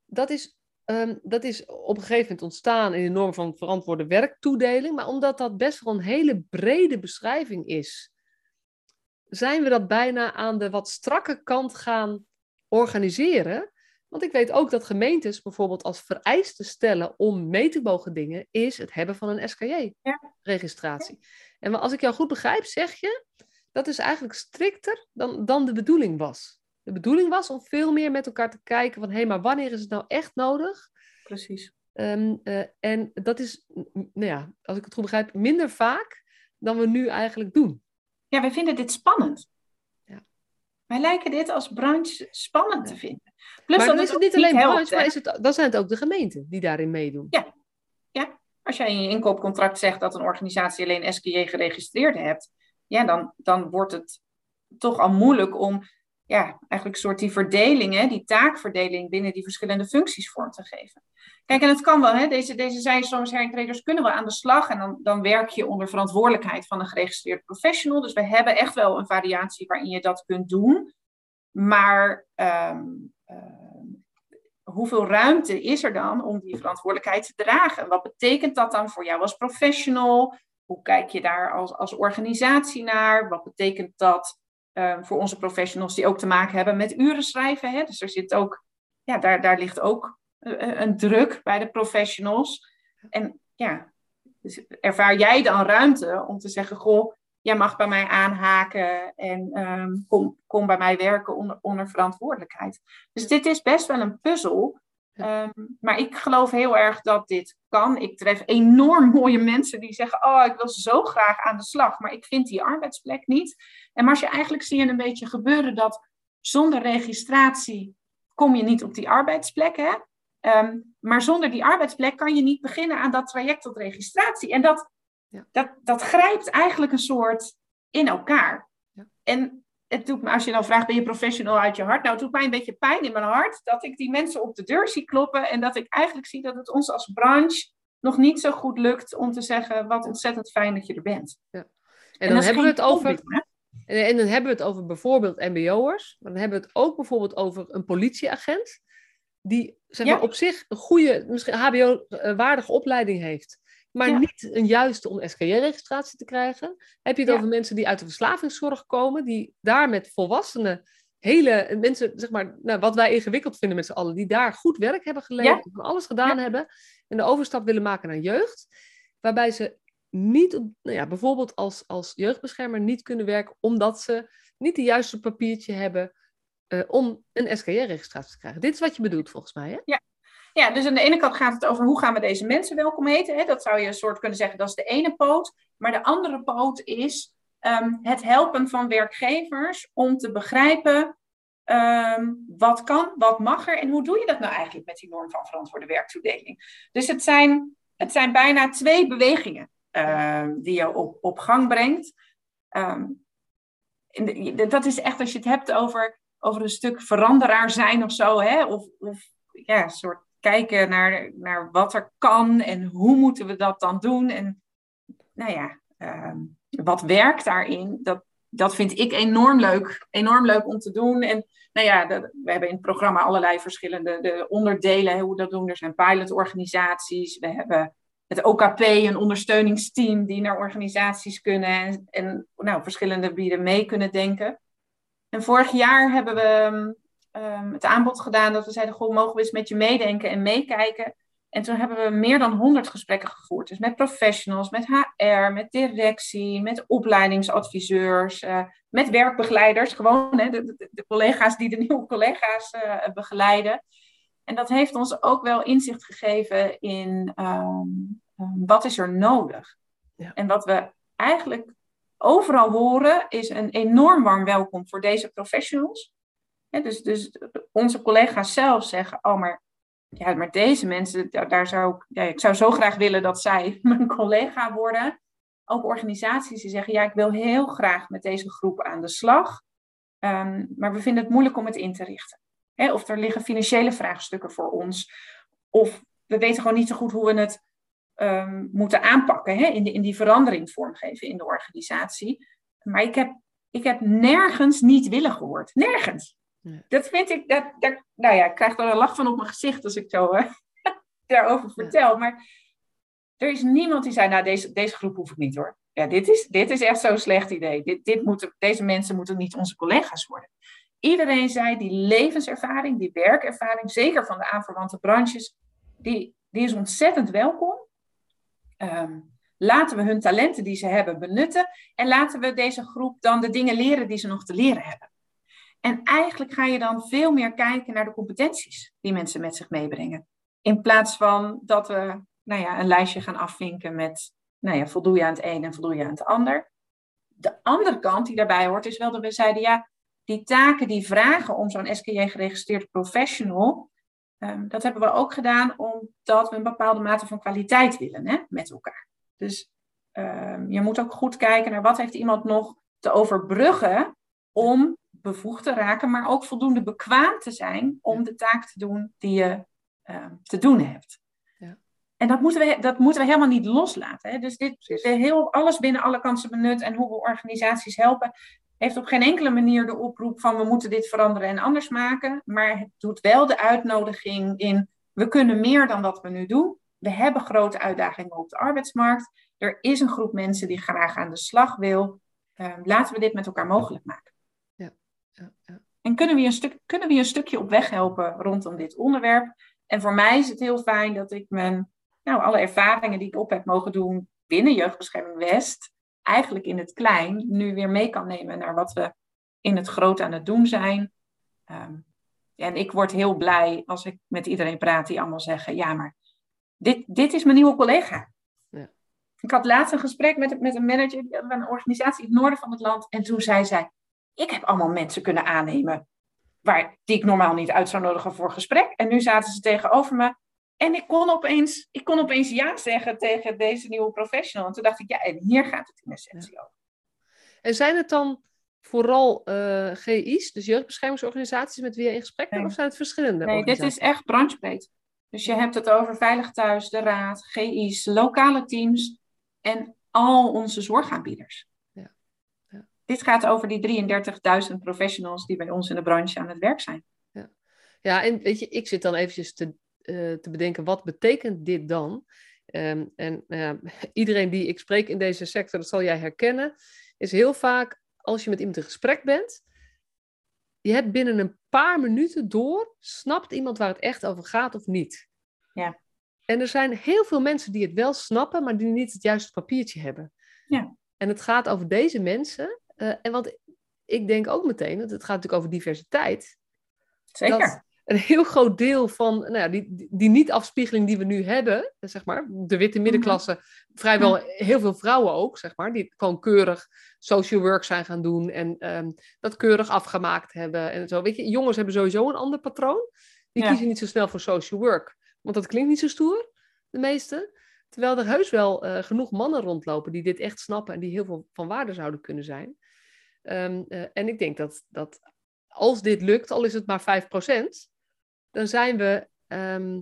dat is, ehm, dat is op een gegeven moment ontstaan in de norm van verantwoorde werktoedeling. Maar omdat dat best wel een hele brede beschrijving is, zijn we dat bijna aan de wat strakke kant gaan organiseren. Want ik weet ook dat gemeentes bijvoorbeeld als vereiste stellen om mee te mogen dingen, is het hebben van een SKJ-registratie. En als ik jou goed begrijp, zeg je, dat is eigenlijk strikter dan, dan de bedoeling was. De bedoeling was om veel meer met elkaar te kijken van, hé, hey, maar wanneer is het nou echt nodig? Precies. Ehm, eh, en dat is, nou ja, als ik het goed begrijp, minder vaak dan we nu eigenlijk doen. Ja, wij vinden dit spannend. Ja. Wij lijken dit als branche spannend te vinden. Plus maar dan is het niet alleen branche, maar is het, dan zijn het ook de gemeenten die daarin meedoen. Ja. Als jij in je inkoopcontract zegt dat een organisatie alleen SKJ geregistreerd hebt, ja, dan, dan wordt het toch al moeilijk om ja, eigenlijk een soort die verdeling, hè, die taakverdeling binnen die verschillende functies vorm te geven. Kijk, en het kan wel, hè, deze, deze zijstroomsherinkreders kunnen wel aan de slag en dan, dan werk je onder verantwoordelijkheid van een geregistreerd professional. Dus we hebben echt wel een variatie waarin je dat kunt doen. Maar ehm, hoeveel ruimte is er dan om die verantwoordelijkheid te dragen? Wat betekent dat dan voor jou als professional? Hoe kijk je daar als, als organisatie naar? Wat betekent dat eh, voor onze professionals die ook te maken hebben met uren schrijven? Hè? Dus er zit ook, ja, daar, daar ligt ook eh, een druk bij de professionals. En ja, dus ervaar jij dan ruimte om te zeggen: Goh, jij mag bij mij aanhaken en ehm, kom, kom bij mij werken onder, onder verantwoordelijkheid. Dus dit is best wel een puzzel. Ehm, maar ik geloof heel erg dat dit kan. Ik tref enorm mooie mensen die zeggen: Oh, ik wil zo graag aan de slag, maar ik vind die arbeidsplek niet. En als je eigenlijk zie je een beetje gebeuren dat zonder registratie kom je niet op die arbeidsplek. Hè? Ehm, maar zonder die arbeidsplek kan je niet beginnen aan dat traject tot registratie. En dat, Ja. dat, dat grijpt eigenlijk een soort in elkaar. Ja. En het doet me, als je dan vraagt, ben je professional uit je hart? Nou, het doet mij een beetje pijn in mijn hart dat ik die mensen op de deur zie kloppen. En dat ik eigenlijk zie dat het ons als branche nog niet zo goed lukt om te zeggen, wat ontzettend fijn dat je er bent. En dat dan hebben we het over? En, en dan hebben we het over bijvoorbeeld MBO'ers, maar dan hebben we het ook bijvoorbeeld over een politieagent, die zeg Ja. maar, op zich een goede, misschien HBO-waardige opleiding heeft, maar Ja. niet een juiste om SKJ-registratie te krijgen. Heb je het Ja. over mensen die uit de verslavingszorg komen, die daar met volwassenen hele mensen, zeg maar, nou, wat wij ingewikkeld vinden met z'n allen, die daar goed werk hebben geleverd, van alles gedaan hebben en de overstap willen maken naar jeugd, waarbij ze niet, nou ja, bijvoorbeeld als, als jeugdbeschermer niet kunnen werken omdat ze niet de juiste papiertje hebben uh, om een SKJ-registratie te krijgen. Dit is wat je bedoelt volgens mij, hè? Ja. Ja, dus aan de ene kant gaat het over hoe gaan we deze mensen welkom heten. Hè? Dat zou je een soort kunnen zeggen, dat is de ene poot. Maar de andere poot is Ehm, het helpen van werkgevers om te begrijpen ehm, wat kan, wat mag er en hoe doe je dat nou eigenlijk met die norm van verantwoorde werktoedeling. Dus het zijn, het zijn bijna twee bewegingen ehm, die je op, op gang brengt. dat is echt als je het hebt over, over een stuk veranderaar zijn of zo, hè? Of, of ja, een soort kijken naar, naar wat er kan en hoe moeten we dat dan doen. En nou ja, wat werkt daarin, dat, dat vind ik enorm leuk. Enorm leuk om te doen. En nou ja, we hebben in het programma allerlei verschillende de onderdelen, hoe we dat doen. Er zijn pilotorganisaties. We hebben het OKP, een ondersteuningsteam die naar organisaties kunnen en, en nou, verschillende gebieden mee kunnen denken. En vorig jaar hebben we um, het aanbod gedaan dat we zeiden, goh, mogen we eens met je meedenken en meekijken en toen hebben we meer dan 100 gesprekken gevoerd. Dus met professionals, met HR, met directie, met opleidingsadviseurs, uh, met werkbegeleiders. Gewoon hè, de, de, collega's die de nieuwe collega's uh, begeleiden. En dat heeft ons ook wel inzicht gegeven in um, wat is er nodig. Ja. En wat we eigenlijk overal horen is een enorm warm welkom voor deze professionals. Dus, dus onze collega's zelf zeggen, oh maar ja, maar deze mensen, daar, zou ik, ja, ik zou zo graag willen dat zij mijn collega worden. Ook organisaties die zeggen, ja, ik wil heel graag met deze groep aan de slag. Um, maar we vinden het moeilijk om het in te richten. Of er liggen financiële vraagstukken voor ons. Of we weten gewoon niet zo goed hoe we het um, moeten aanpakken. In, de, in die verandering vormgeven in de organisatie. Maar ik heb, ik heb nergens niet willen gehoord. Nergens. Dat vind ik, dat, dat, nou ja, ik krijg er een lach van op mijn gezicht als ik zo uh, daarover vertel. Maar er is niemand die zei, nou deze, deze groep hoef ik niet hoor. Ja, dit is, dit is echt zo'n slecht idee. Dit, dit moeten, deze mensen moeten niet onze collega's worden. Iedereen zei, die levenservaring, die werkervaring, zeker van de aanverwante branches, die, die is ontzettend welkom. Ehm, laten we hun talenten die ze hebben benutten en laten we deze groep dan de dingen leren die ze nog te leren hebben. En eigenlijk ga je dan veel meer kijken naar de competenties die mensen met zich meebrengen. In plaats van dat we nou ja, een lijstje gaan afvinken met, nou ja, voldoe je aan het een en voldoe je aan het ander. De andere kant die daarbij hoort is wel dat we zeiden, ja, die taken die vragen om zo'n SKJ-geregistreerd professional, um, dat hebben we ook gedaan omdat we een bepaalde mate van kwaliteit willen hè, met elkaar. Dus um, je moet ook goed kijken naar wat heeft iemand nog te overbruggen om bevoegd te raken, maar ook voldoende bekwaam te zijn om de taak te doen die je uh, te doen hebt. Ja. En dat moeten, we, dat moeten we helemaal niet loslaten. Hè? Dus dit, de heel, alles binnen alle kansen benut en hoe we organisaties helpen, heeft op geen enkele manier de oproep van we moeten dit veranderen en anders maken. Maar het doet wel de uitnodiging in we kunnen meer dan wat we nu doen. We hebben grote uitdagingen op de arbeidsmarkt. Er is een groep mensen die graag aan de slag wil. Uh, laten we dit met elkaar mogelijk maken ja, En kunnen we, een stuk, kunnen we je een stukje op weg helpen rondom dit onderwerp? En voor mij is het heel fijn dat ik mijn, nou, alle ervaringen die ik op heb mogen doen binnen Jeugdbescherming West, eigenlijk in het klein, nu weer mee kan nemen naar wat we in het groot aan het doen zijn. Um, en ik word heel blij als ik met iedereen praat die allemaal zeggen, ja, maar dit, dit is mijn nieuwe collega. Ja. Ik had laatst een gesprek met, met een manager van een organisatie in het noorden van het land. En toen zei zij, ik heb allemaal mensen kunnen aannemen waar, die ik normaal niet uit zou nodigen voor gesprek. En nu zaten ze tegenover me. En ik kon opeens, ik kon opeens ja zeggen tegen deze nieuwe professional. En toen dacht ik, ja, en hier gaat het in essentie over. En zijn het dan vooral uh, eh, GI's, dus jeugdbeschermingsorganisaties, met wie je in gesprek bent? Of zijn het verschillende Nee, dit is echt branchebreed. Dus je hebt het over Veilig Thuis, de Raad, GI's, lokale teams en al onze zorgaanbieders dit gaat over die 33.000 professionals die bij ons in de branche aan het werk zijn. Ja, ja en weet je, ik zit dan eventjes te, uh, te bedenken, wat betekent dit dan? Um, en uh, iedereen die ik spreek in deze sector, dat zal jij herkennen, is heel vaak als je met iemand in gesprek bent, je hebt binnen een paar minuten door, snapt iemand waar het echt over gaat of niet. Ja. En er zijn heel veel mensen die het wel snappen, maar die niet het juiste papiertje hebben. Ja. En het gaat over deze mensen. Eh, en want ik denk ook meteen, dat het gaat natuurlijk over diversiteit. Zeker. Dat een heel groot deel van nou ja, die, die, niet-afspiegeling die we nu hebben, zeg maar, de witte middenklasse, vrijwel heel veel vrouwen ook, zeg maar, die gewoon keurig social work zijn gaan doen en ehm, dat keurig afgemaakt hebben en zo. Weet je, jongens hebben sowieso een ander patroon. Die Ja. kiezen niet zo snel voor social work, want dat klinkt niet zo stoer, de meeste. Terwijl er heus wel eh, genoeg mannen rondlopen die dit echt snappen en die heel veel van waarde zouden kunnen zijn. Ehm, eh, en ik denk dat, dat als dit lukt, al is het maar 5%, dan zijn we ehm,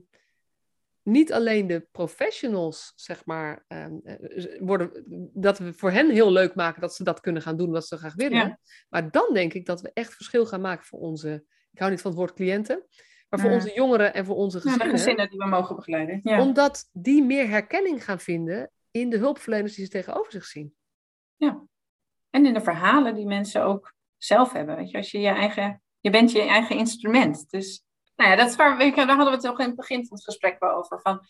niet alleen de professionals, zeg maar, ehm, eh, worden, dat we voor hen heel leuk maken dat ze dat kunnen gaan doen wat ze graag willen. Ja. Maar dan denk ik dat we echt verschil gaan maken voor onze, ik hou niet van het woord cliënten, maar voor Ja. onze jongeren en voor onze Ja, de gezinnen. gezinnen die we mogen begeleiden. Ja. Omdat die meer herkenning gaan vinden in de hulpverleners die ze tegenover zich zien. En in de verhalen die mensen ook zelf hebben. Weet je, als je je eigen, je bent je eigen instrument. Dus nou ja, dat is waar, je, daar hadden we het ook in het begin van het gesprek wel over. Van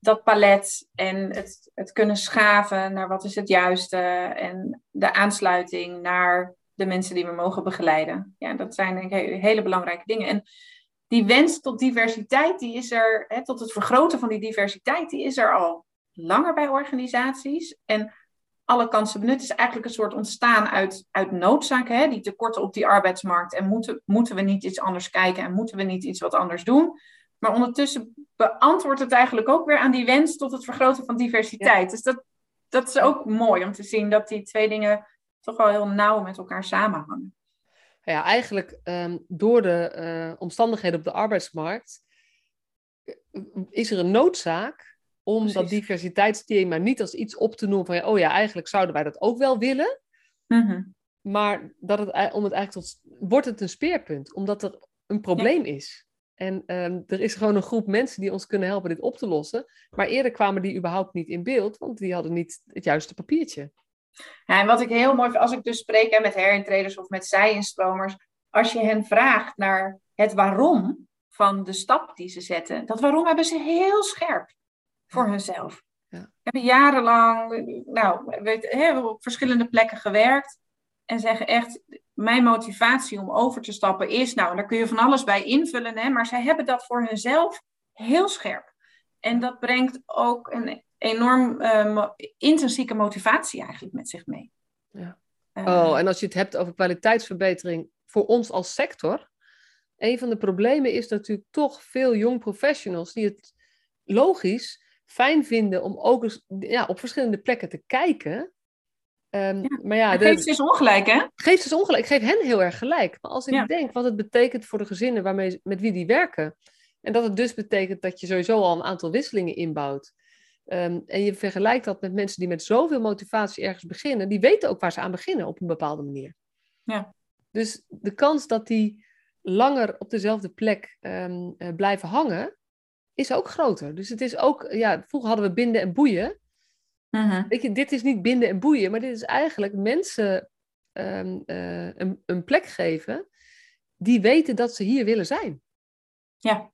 dat palet en het, het kunnen schaven naar wat is het juiste. En de aansluiting naar de mensen die we mogen begeleiden. Ja, dat zijn denk ik he- hele belangrijke dingen. En die wens tot diversiteit, die is er, hè, tot het vergroten van die diversiteit, die is er al langer bij organisaties. En alle kansen benut is eigenlijk een soort ontstaan uit, uit noodzaak. Hè? Die tekorten op die arbeidsmarkt. En moeten, moeten we niet iets anders kijken en moeten we niet iets wat anders doen? Maar ondertussen beantwoordt het eigenlijk ook weer aan die wens tot het vergroten van diversiteit. Dus dat, dat is ook mooi om te zien dat die twee dingen toch wel heel nauw met elkaar samenhangen. Ja, eigenlijk ehm, door de eh, omstandigheden op de arbeidsmarkt eh, is er een noodzaak om dat Precies. diversiteitsthema niet als iets op te noemen van, oh ja, eigenlijk zouden wij dat ook wel willen, Mhm. maar dat het, om het eigenlijk tot, wordt het een speerpunt, omdat er een probleem is. En ehm, er is gewoon een groep mensen die ons kunnen helpen dit op te lossen, maar eerder kwamen die überhaupt niet in beeld, want die hadden niet het juiste papiertje. Ja, en wat ik heel mooi vind, als ik dus spreek hè, met herintreders of met zij-instromers, als je hen vraagt naar het waarom van de stap die ze zetten, dat waarom hebben ze heel scherp voor hunzelf. Ja. Hebben jarenlang, nou, weet, hè, hebben op verschillende plekken gewerkt en zeggen echt, mijn motivatie om over te stappen is, nou, daar kun je van alles bij invullen, hè, maar zij hebben dat voor hunzelf heel scherp. En dat brengt ook een enorm eh, mo- intrinsieke motivatie eigenlijk met zich mee. Ja. Eh, Oh, en als je het hebt over kwaliteitsverbetering voor ons als sector. Een van de problemen is natuurlijk toch veel jong professionals die het logisch fijn vinden om ook eens ja, op verschillende plekken te kijken. Ja, Maar ja, de, geeft dus ongelijk, hè? geeft dus ongelijk. Ik geef hen heel erg gelijk. Maar als ik Ja. denk wat het betekent voor de gezinnen waarmee, met wie die werken. En dat het dus betekent dat je sowieso al een aantal wisselingen inbouwt. ehm, en je vergelijkt dat met mensen die met zoveel motivatie ergens beginnen. Die weten ook waar ze aan beginnen op een bepaalde manier. Ja. Dus de kans dat die langer op dezelfde plek ehm, eh, blijven hangen, is ook groter. Dus het is ook, ja, vroeger hadden we binden en boeien. Mhm. Weet je, dit is niet binden en boeien, maar dit is eigenlijk mensen ehm, eh, een, een plek geven die weten dat ze hier willen zijn. Ja.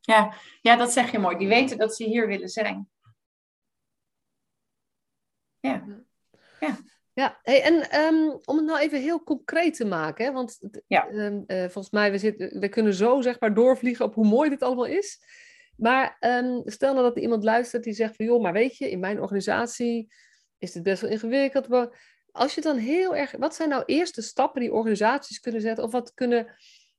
Ja. ja, dat zeg je mooi. Die weten dat ze hier willen zijn. Ja. Ja, hey, en ehm, om het nou even heel concreet te maken, hè, want Ja. ehm, eh, volgens mij, we, zitten, we kunnen zo zeg maar doorvliegen op hoe mooi dit allemaal is. Maar ehm, stel nou dat er iemand luistert die zegt van, joh, maar weet je, in mijn organisatie is dit best wel ingewikkeld. Maar als je dan heel erg, wat zijn nou eerste stappen die organisaties kunnen zetten? Of wat kunnen,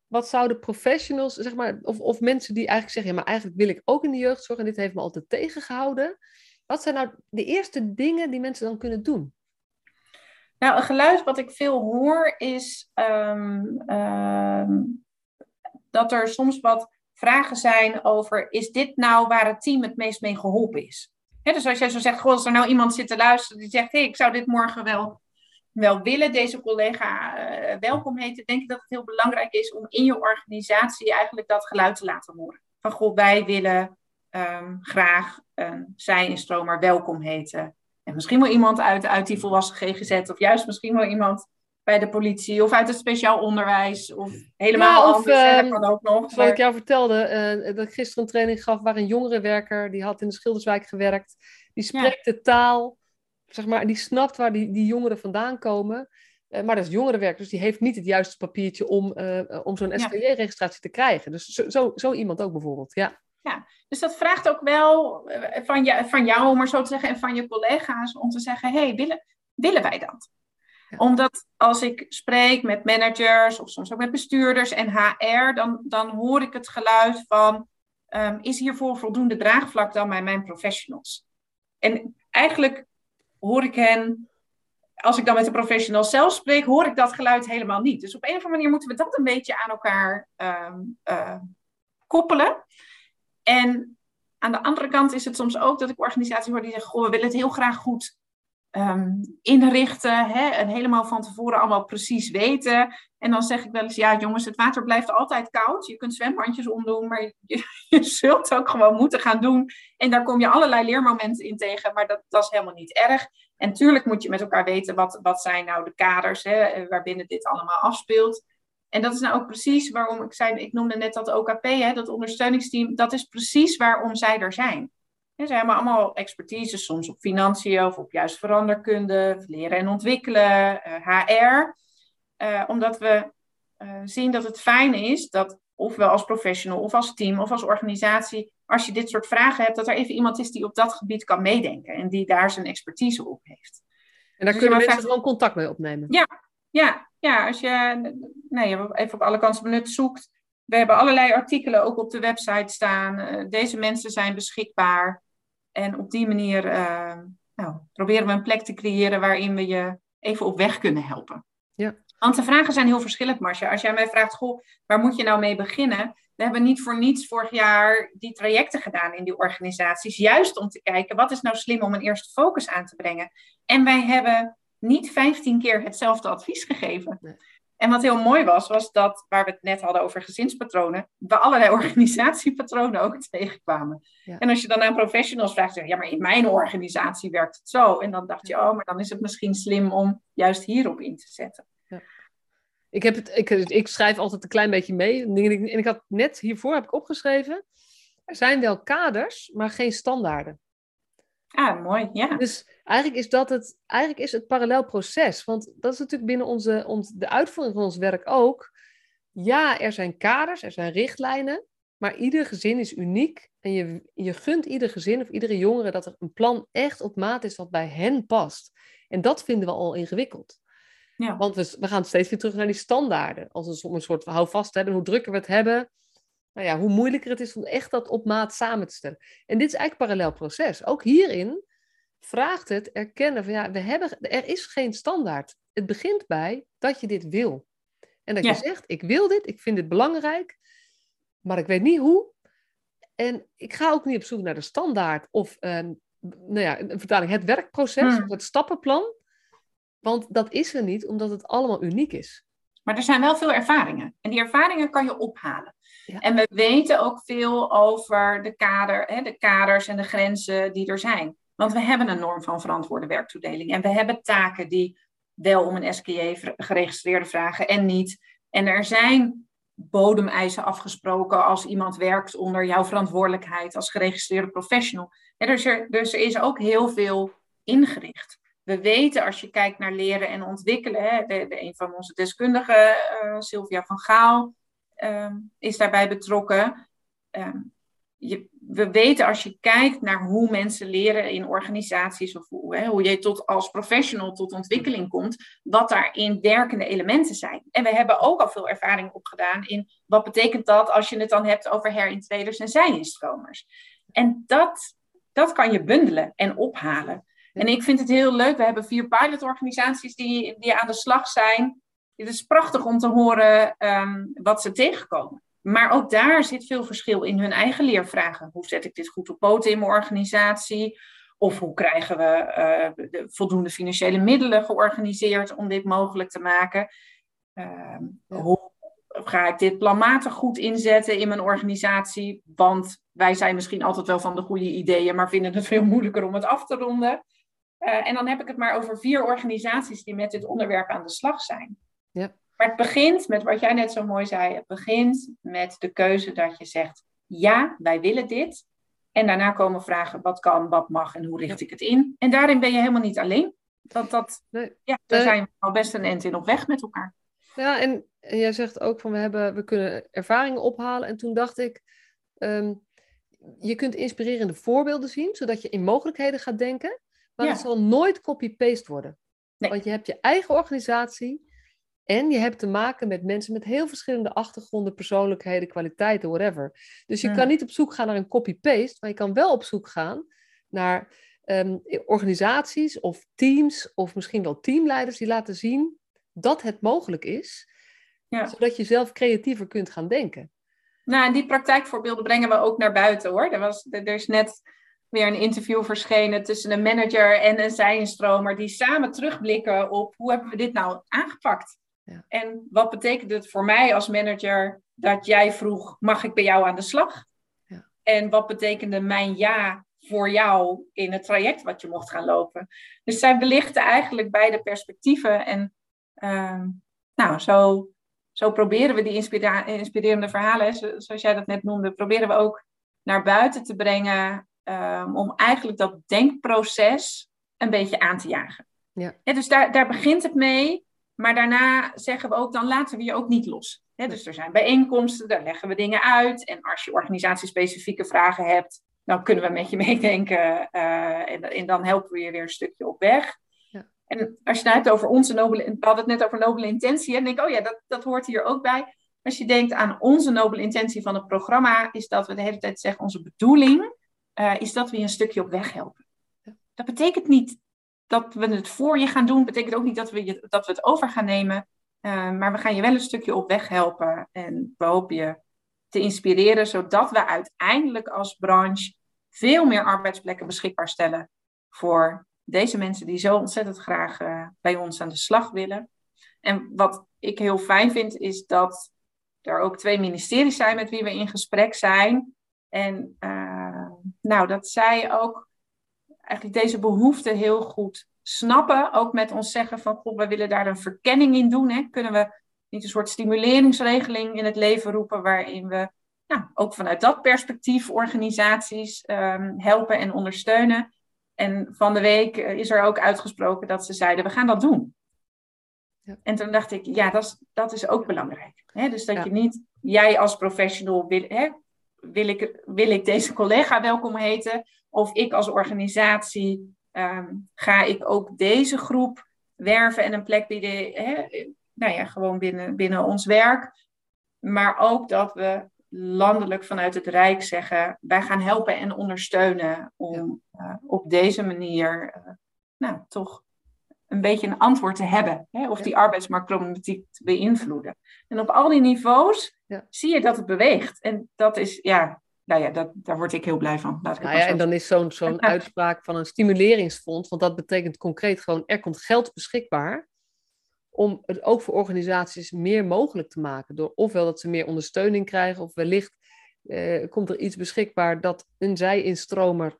wat zouden professionals, zeg maar, of, of mensen die eigenlijk zeggen, ja, maar eigenlijk wil ik ook in de jeugdzorg en dit heeft me altijd tegengehouden. Wat zijn nou de eerste dingen die mensen dan kunnen doen? Nou, een geluid wat ik veel hoor is ehm, ehm, dat er soms wat vragen zijn over: is dit nou waar het team het meest mee geholpen is? Dus als jij zo zegt, goh, als er nou iemand zit te luisteren die zegt: hey, ik zou dit morgen wel, wel willen, deze collega eh, welkom heten, denk ik dat het heel belangrijk is om in je organisatie eigenlijk dat geluid te laten horen. Van goh, wij willen ehm, graag een zij-instromer welkom heten. En misschien wel iemand uit, uit die volwassen GGZ, of juist misschien wel iemand bij de politie of uit het speciaal onderwijs of helemaal ja, of, anders. Uh, kan ook nog. Zoals ik jou vertelde, uh, dat ik gisteren een training gaf waar een jongerenwerker, die had in de Schilderswijk gewerkt, die spreekt de taal, zeg maar, die snapt waar die, die jongeren vandaan komen. Uh, maar dat is jongerenwerker, dus die heeft niet het juiste papiertje om, om zo'n SKJ-registratie te krijgen. Dus zo, zo, zo iemand ook bijvoorbeeld, ja. Ja, dus dat vraagt ook wel van, je, van jou, om maar zo te zeggen, en van je collega's om te zeggen: hey, willen, willen wij dat? Omdat als ik spreek met managers of soms ook met bestuurders en HR, dan, dan hoor ik het geluid van: um, is hiervoor voldoende draagvlak dan bij mijn professionals? En eigenlijk hoor ik hen, als ik dan met de professionals zelf spreek, hoor ik dat geluid helemaal niet. Dus op een of andere manier moeten we dat een beetje aan elkaar um, uh, koppelen. En aan de andere kant is het soms ook dat ik organisaties hoor die zeggen: Goh, we willen het heel graag goed um, inrichten hè, en helemaal van tevoren allemaal precies weten. En dan zeg ik wel eens, ja jongens, het water blijft altijd koud. Je kunt zwembandjes omdoen, maar je, je zult ook gewoon moeten gaan doen. En daar kom je allerlei leermomenten in tegen, maar dat, dat is helemaal niet erg. En natuurlijk moet je met elkaar weten, wat, wat zijn nou de kaders hè, waarbinnen dit allemaal afspeelt. En dat is nou ook precies waarom ik zei, ik noemde net dat OKP, hè, dat ondersteuningsteam, dat is precies waarom zij er zijn. Ze hebben allemaal expertise, soms op financiën of op juist veranderkunde, leren en ontwikkelen, HR. Eh, eh, omdat we uh, zien dat het fijn is dat, ofwel als professional of als team of als organisatie, als je dit soort vragen hebt, dat er even iemand is die op dat gebied kan meedenken en die daar zijn expertise op heeft. En daar dus kunnen mensen gewoon contact mee opnemen. Ja, ja, ja als je nee, even op alle kansen benut zoekt. We hebben allerlei artikelen ook op de website staan. deze mensen zijn beschikbaar. En op die manier uh, nou, proberen we een plek te creëren waarin we je even op weg kunnen helpen. Ja. Want de vragen zijn heel verschillend, Marcia. Als jij mij vraagt, goh, waar moet je nou mee beginnen? We hebben niet voor niets vorig jaar die trajecten gedaan in die organisaties. Juist om te kijken, wat is nou slim om een eerste focus aan te brengen? En wij hebben niet 15 keer hetzelfde advies gegeven. Nee. En wat heel mooi was, was dat, waar we het net hadden over gezinspatronen, we allerlei organisatiepatronen ook tegenkwamen. En als je dan aan professionals vraagt, zeg ja, maar in mijn organisatie werkt het zo. En dan dacht je, oh, maar dan is het misschien slim om juist hierop in te zetten. Ja. Ik, heb het, ik, ik schrijf altijd een klein beetje mee. En ik had net hiervoor heb ik opgeschreven, er zijn wel kaders, maar geen standaarden. Ah, mooi, ja. Dus eigenlijk is dat het, eigenlijk is het parallel proces. Want dat is natuurlijk binnen onze, ons, de uitvoering van ons werk ook. Ja, er zijn kaders, er zijn richtlijnen, maar ieder gezin is uniek. En je, je gunt ieder gezin of iedere jongere dat er een plan echt op maat is wat bij hen past. En dat vinden we al ingewikkeld. Ja. Want we, we gaan steeds weer terug naar die standaarden. Als een, een soort houvast hebben, hoe drukker we het hebben, nou ja, hoe moeilijker het is om echt dat op maat samen te stellen. En dit is eigenlijk een parallel proces. Ook hierin vraagt het erkennen van ja, we hebben, er is geen standaard. Het begint bij dat je dit wil. En dat je zegt, ik wil dit, ik vind dit belangrijk, maar ik weet niet hoe. En ik ga ook niet op zoek naar de standaard of uh, nou ja, een vertaling, het werkproces, hmm. het stappenplan. Want dat is er niet, omdat het allemaal uniek is. Maar er zijn wel veel ervaringen. En die ervaringen kan je ophalen. En we weten ook veel over de, kader, hè, de kaders en de grenzen die er zijn. Want we hebben een norm van verantwoorde werktoedeling. En we hebben taken die wel om een SKJ geregistreerde vragen en niet. En er zijn bodemeisen afgesproken als iemand werkt onder jouw verantwoordelijkheid als geregistreerde professional. En dus, er, dus er is ook heel veel ingericht. We weten als je kijkt naar leren en ontwikkelen, hè, de, een van onze deskundigen, uh, Sylvia van Gaal, uh, is daarbij betrokken. Uh, je, we weten als je kijkt naar hoe mensen leren in organisaties of hoe, hè, hoe je tot, als professional tot ontwikkeling komt, wat daarin werkende elementen zijn. En we hebben ook al veel ervaring opgedaan in wat betekent dat als je het dan hebt over herintreders en zijinstromers. En dat, dat kan je bundelen en ophalen. En ik vind het heel leuk. We hebben vier pilotorganisaties die, die aan de slag zijn. Het is prachtig om te horen um, wat ze tegenkomen. Maar ook daar zit veel verschil in hun eigen leervragen. Hoe zet ik dit goed op poten in mijn organisatie? Of hoe krijgen we uh, de voldoende financiële middelen georganiseerd om dit mogelijk te maken? Uh, Hoe ga ik dit planmatig goed inzetten in mijn organisatie? Want wij zijn misschien altijd wel van de goede ideeën, maar vinden het veel moeilijker om het af te ronden. Uh, en dan heb ik het maar over vier organisaties die met dit onderwerp aan de slag zijn. Ja. Maar het begint met wat jij net zo mooi zei. Het begint met de keuze dat je zegt: ja, wij willen dit. En daarna komen vragen: wat kan, wat mag en hoe richt ik het in? En daarin ben je helemaal niet alleen. Want dat, nee. ja, daar zijn we al best een end in op weg met elkaar. Ja, en, en jij zegt ook van we, hebben, we kunnen ervaringen ophalen. En toen dacht ik, um, je kunt inspirerende voorbeelden zien, zodat je in mogelijkheden gaat denken. Maar het zal nooit copy-paste worden. Nee. Want je hebt je eigen organisatie en je hebt te maken met mensen met heel verschillende achtergronden, persoonlijkheden, kwaliteiten, whatever. Dus je kan niet op zoek gaan naar een copy-paste, maar je kan wel op zoek gaan naar um, organisaties of teams of misschien wel teamleiders die laten zien dat het mogelijk is, ja. zodat je zelf creatiever kunt gaan denken. Nou, en die praktijkvoorbeelden brengen we ook naar buiten hoor. Er, was, er is net weer een interview verschenen tussen een manager en een zijnstromer, die samen terugblikken op hoe hebben we dit nou aangepakt. Ja. En wat betekent het voor mij als manager dat jij vroeg, mag ik bij jou aan de slag? Ja. En wat betekende mijn ja voor jou in het traject wat je mocht gaan lopen? Dus zij belichten eigenlijk beide perspectieven. En uh, nou, zo, zo proberen we die inspira inspirerende verhalen, zoals jij dat net noemde, proberen we ook naar buiten te brengen um, om eigenlijk dat denkproces een beetje aan te jagen. Ja. dus daar, daar begint het mee. Maar daarna zeggen we ook, dan laten we je ook niet los. dus er zijn bijeenkomsten, daar leggen we dingen uit. En als je organisatiespecifieke vragen hebt, dan kunnen we met je meedenken. Uh, en, en, dan helpen we je weer een stukje op weg. Ja. En als je het hebt over onze nobele... We hadden het net over nobele intentie. En denk ik, oh ja, dat, dat hoort hier ook bij. Als je denkt aan onze nobele intentie van het programma... is dat we de hele tijd zeggen, onze bedoeling... Uh, is dat we je een stukje op weg helpen. Dat betekent niet dat we het voor je gaan doen, betekent ook niet dat we, je, dat we het over gaan nemen. Uh, maar we gaan je wel een stukje op weg helpen. En we hopen je te inspireren, zodat we uiteindelijk als branche veel meer arbeidsplekken beschikbaar stellen voor deze mensen die zo ontzettend graag uh, bij ons aan de slag willen. En wat ik heel fijn vind, is dat er ook twee ministeries zijn met wie we in gesprek zijn. En nou, dat zij ook eigenlijk deze behoefte heel goed snappen. Ook met ons zeggen van, god, we willen daar een verkenning in doen. Hè? Kunnen we niet een soort stimuleringsregeling in het leven roepen waarin we nou, ook vanuit dat perspectief organisaties um, helpen en ondersteunen. En van de week is er ook uitgesproken dat ze zeiden, we gaan dat doen. Ja. En toen dacht ik, ja, dat is, dat is ook belangrijk. Hè? Dus dat Ja. je niet, jij als professional, wil, hè, wil, ik, wil ik deze collega welkom heten? Of ik als organisatie, ehm, ga ik ook deze groep werven en een plek bieden, hè? nou ja, gewoon binnen, binnen ons werk. Maar ook dat we landelijk vanuit het Rijk zeggen, wij gaan helpen en ondersteunen om eh, op deze manier, eh, nou, toch een beetje een antwoord te hebben. Hè, of die arbeidsmarktproblematiek te beïnvloeden. En op al die niveaus Ja. zie je dat het beweegt. En dat is, ja, nou ja, dat, daar word ik heel blij van. Laat ik Nou ja, en dan is zo'n zo'n uitspraak van een stimuleringsfonds, want dat betekent concreet gewoon, er komt geld beschikbaar om het ook voor organisaties meer mogelijk te maken. Door ofwel dat ze meer ondersteuning krijgen, of wellicht eh, komt er iets beschikbaar dat een zij-instromer,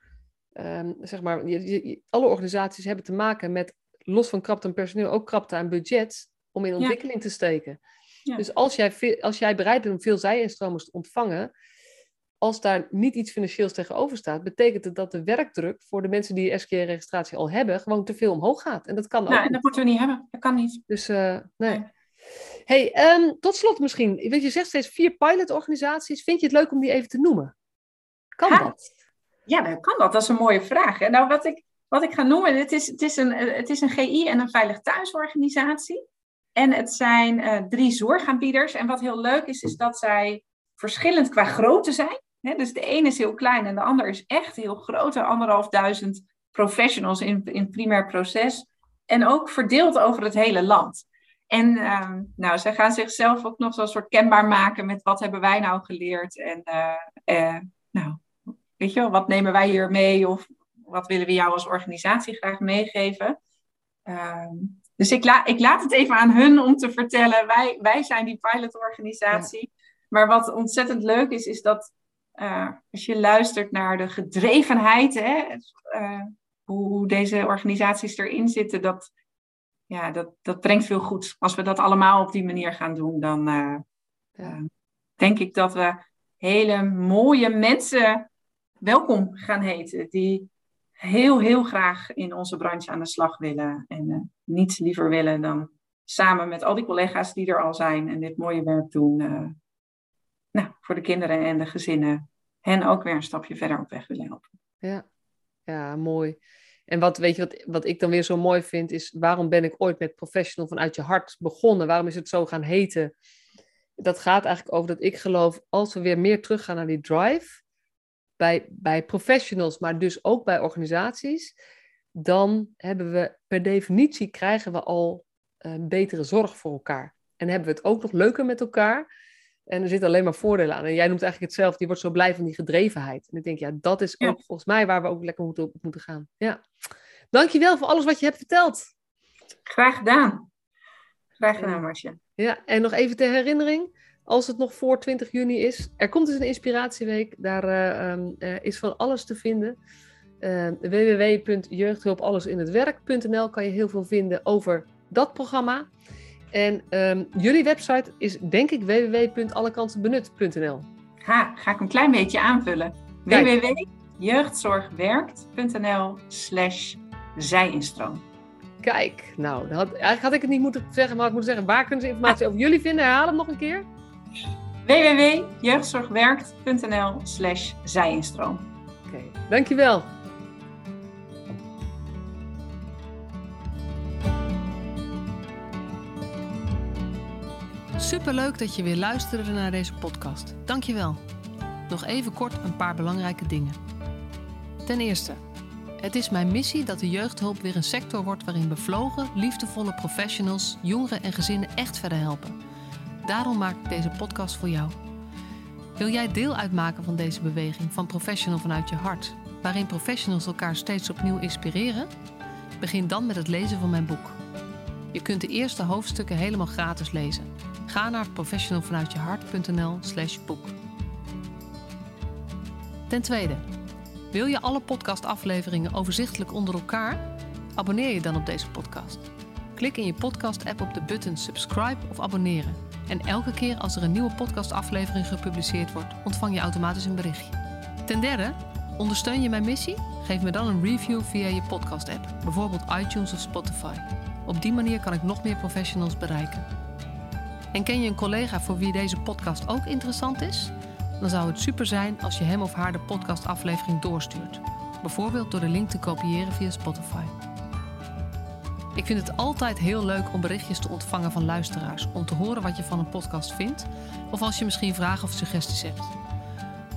ehm, zeg maar, je, je- alle organisaties hebben te maken met, los van krapte aan personeel, ook krapte aan budget om in ontwikkeling te steken. Ja. Dus als jij, als jij bereid bent om veel zij-instromers te ontvangen, als daar niet iets financieels tegenover staat, betekent het dat de werkdruk voor de mensen die SKR-registratie al hebben, gewoon te veel omhoog gaat. En dat kan ook. Nou, en dat moeten we niet hebben. Dat kan niet. Dus eh, nee. Nee. Hey, ehm, tot slot misschien. Weet je, zegt steeds vier pilotorganisaties. Vind je het leuk om die even te noemen? Kan Ha. dat? Ja, kan dat. Dat is een mooie vraag. Hè? Nou, wat ik, wat ik ga noemen, het is, het, is een, het is een GI en een veilig thuisorganisatie. En het zijn eh, drie zorgaanbieders. En wat heel leuk is, is dat zij verschillend qua grootte zijn. Dus de ene is heel klein en de ander is echt heel groot. Anderhalf duizend professionals in, in primair proces. En ook verdeeld over het hele land. En ehm, nou, zij gaan zichzelf ook nog zo'n soort kenbaar maken met wat hebben wij nou geleerd. En eh, eh, nou, weet je wel, wat nemen wij hier mee? Of wat willen we jou als organisatie graag meegeven? Ehm, dus ik, la ik laat het even aan hun om te vertellen. Wij, wij zijn die pilotorganisatie. Maar wat ontzettend leuk is, is dat eh, als je luistert naar de gedrevenheid, hè, eh, hoe deze organisaties erin zitten, dat, ja, dat, dat brengt veel goeds. Als we dat allemaal op die manier gaan doen, dan uh, ja. denk ik dat we hele mooie mensen welkom gaan heten. Die heel, heel graag in onze branche aan de slag willen. En uh, niets liever willen dan samen met al die collega's die er al zijn en dit mooie werk doen. Uh, nou, voor de kinderen en de gezinnen. Hen ook weer een stapje verder op weg willen helpen. Ja, ja mooi. En wat, weet je, wat, wat ik dan weer zo mooi vind, is waarom ben ik ooit met professional vanuit je hart begonnen? Waarom is het zo gaan heten? Dat gaat eigenlijk over dat ik geloof, als we weer meer teruggaan naar die drive, bij, bij professionals, maar dus ook bij organisaties, dan hebben we per definitie krijgen we al uh, betere zorg voor elkaar. En hebben we het ook nog leuker met elkaar. En er zitten alleen maar voordelen aan. En jij noemt eigenlijk hetzelfde, je wordt zo blij van die gedrevenheid. En ik denk, ja, dat is ook volgens mij waar we ook lekker moeten, op moeten gaan. Ja. Dankjewel voor alles wat je hebt verteld. Graag gedaan. Graag gedaan, Marcia. Ja, en nog even ter herinnering, als het nog voor 20 juni is, er komt dus een inspiratieweek. Daar uh, um, is van alles te vinden. Uh, www.jeugdhulpallesinhetwerk.nl kan je heel veel vinden over dat programma. En um, jullie website is denk ik www.allekansenbenut.nl. Ga, ga ik een klein beetje aanvullen. www.jeugdzorgwerkt.nl slash zijinstroom. Kijk, nou, had, eigenlijk had ik het niet moeten zeggen, maar ik moet zeggen, waar kunnen ze informatie over jullie vinden? Herhaal hem nog een keer. www.jeugdzorgwerkt.nl slash zijinstroom. Oké, okay, dankjewel. Superleuk dat je weer luisterde naar deze podcast. Dankjewel. Nog even kort een paar belangrijke dingen. Ten eerste, het is mijn missie dat de jeugdhulp weer een sector wordt waarin bevlogen, liefdevolle professionals jongeren en gezinnen echt verder helpen. Daarom maak ik deze podcast voor jou. Wil jij deel uitmaken van deze beweging van Professional vanuit je hart, waarin professionals elkaar steeds opnieuw inspireren? Begin dan met het lezen van mijn boek. Je kunt de eerste hoofdstukken helemaal gratis lezen. Ga naar professionalvanuitjehart.nl slash boek. Ten tweede, wil je alle podcastafleveringen overzichtelijk onder elkaar? Abonneer je dan op deze podcast. Klik in je podcast-app op de button subscribe of abonneren. En elke keer als er een nieuwe podcastaflevering gepubliceerd wordt, ontvang je automatisch een berichtje. Ten derde, ondersteun je mijn missie? Geef me dan een review via je podcast-app, bijvoorbeeld iTunes of Spotify. Op die manier kan ik nog meer professionals bereiken. En ken je een collega voor wie deze podcast ook interessant is? Dan zou het super zijn als je hem of haar de podcastaflevering doorstuurt. Bijvoorbeeld door de link te kopiëren via Spotify. Ik vind het altijd heel leuk om berichtjes te ontvangen van luisteraars om te horen wat je van een podcast vindt, of als je misschien vragen of suggesties hebt.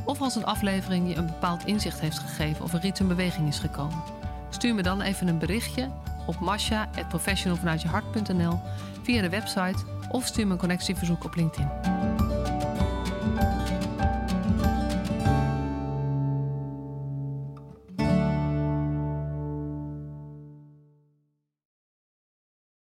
Of als een aflevering je een bepaald inzicht heeft gegeven of er iets in beweging is gekomen. Stuur me dan even een berichtje op masha.professionalvanuitjehart.nl via de website of stuur me een connectieverzoek op LinkedIn.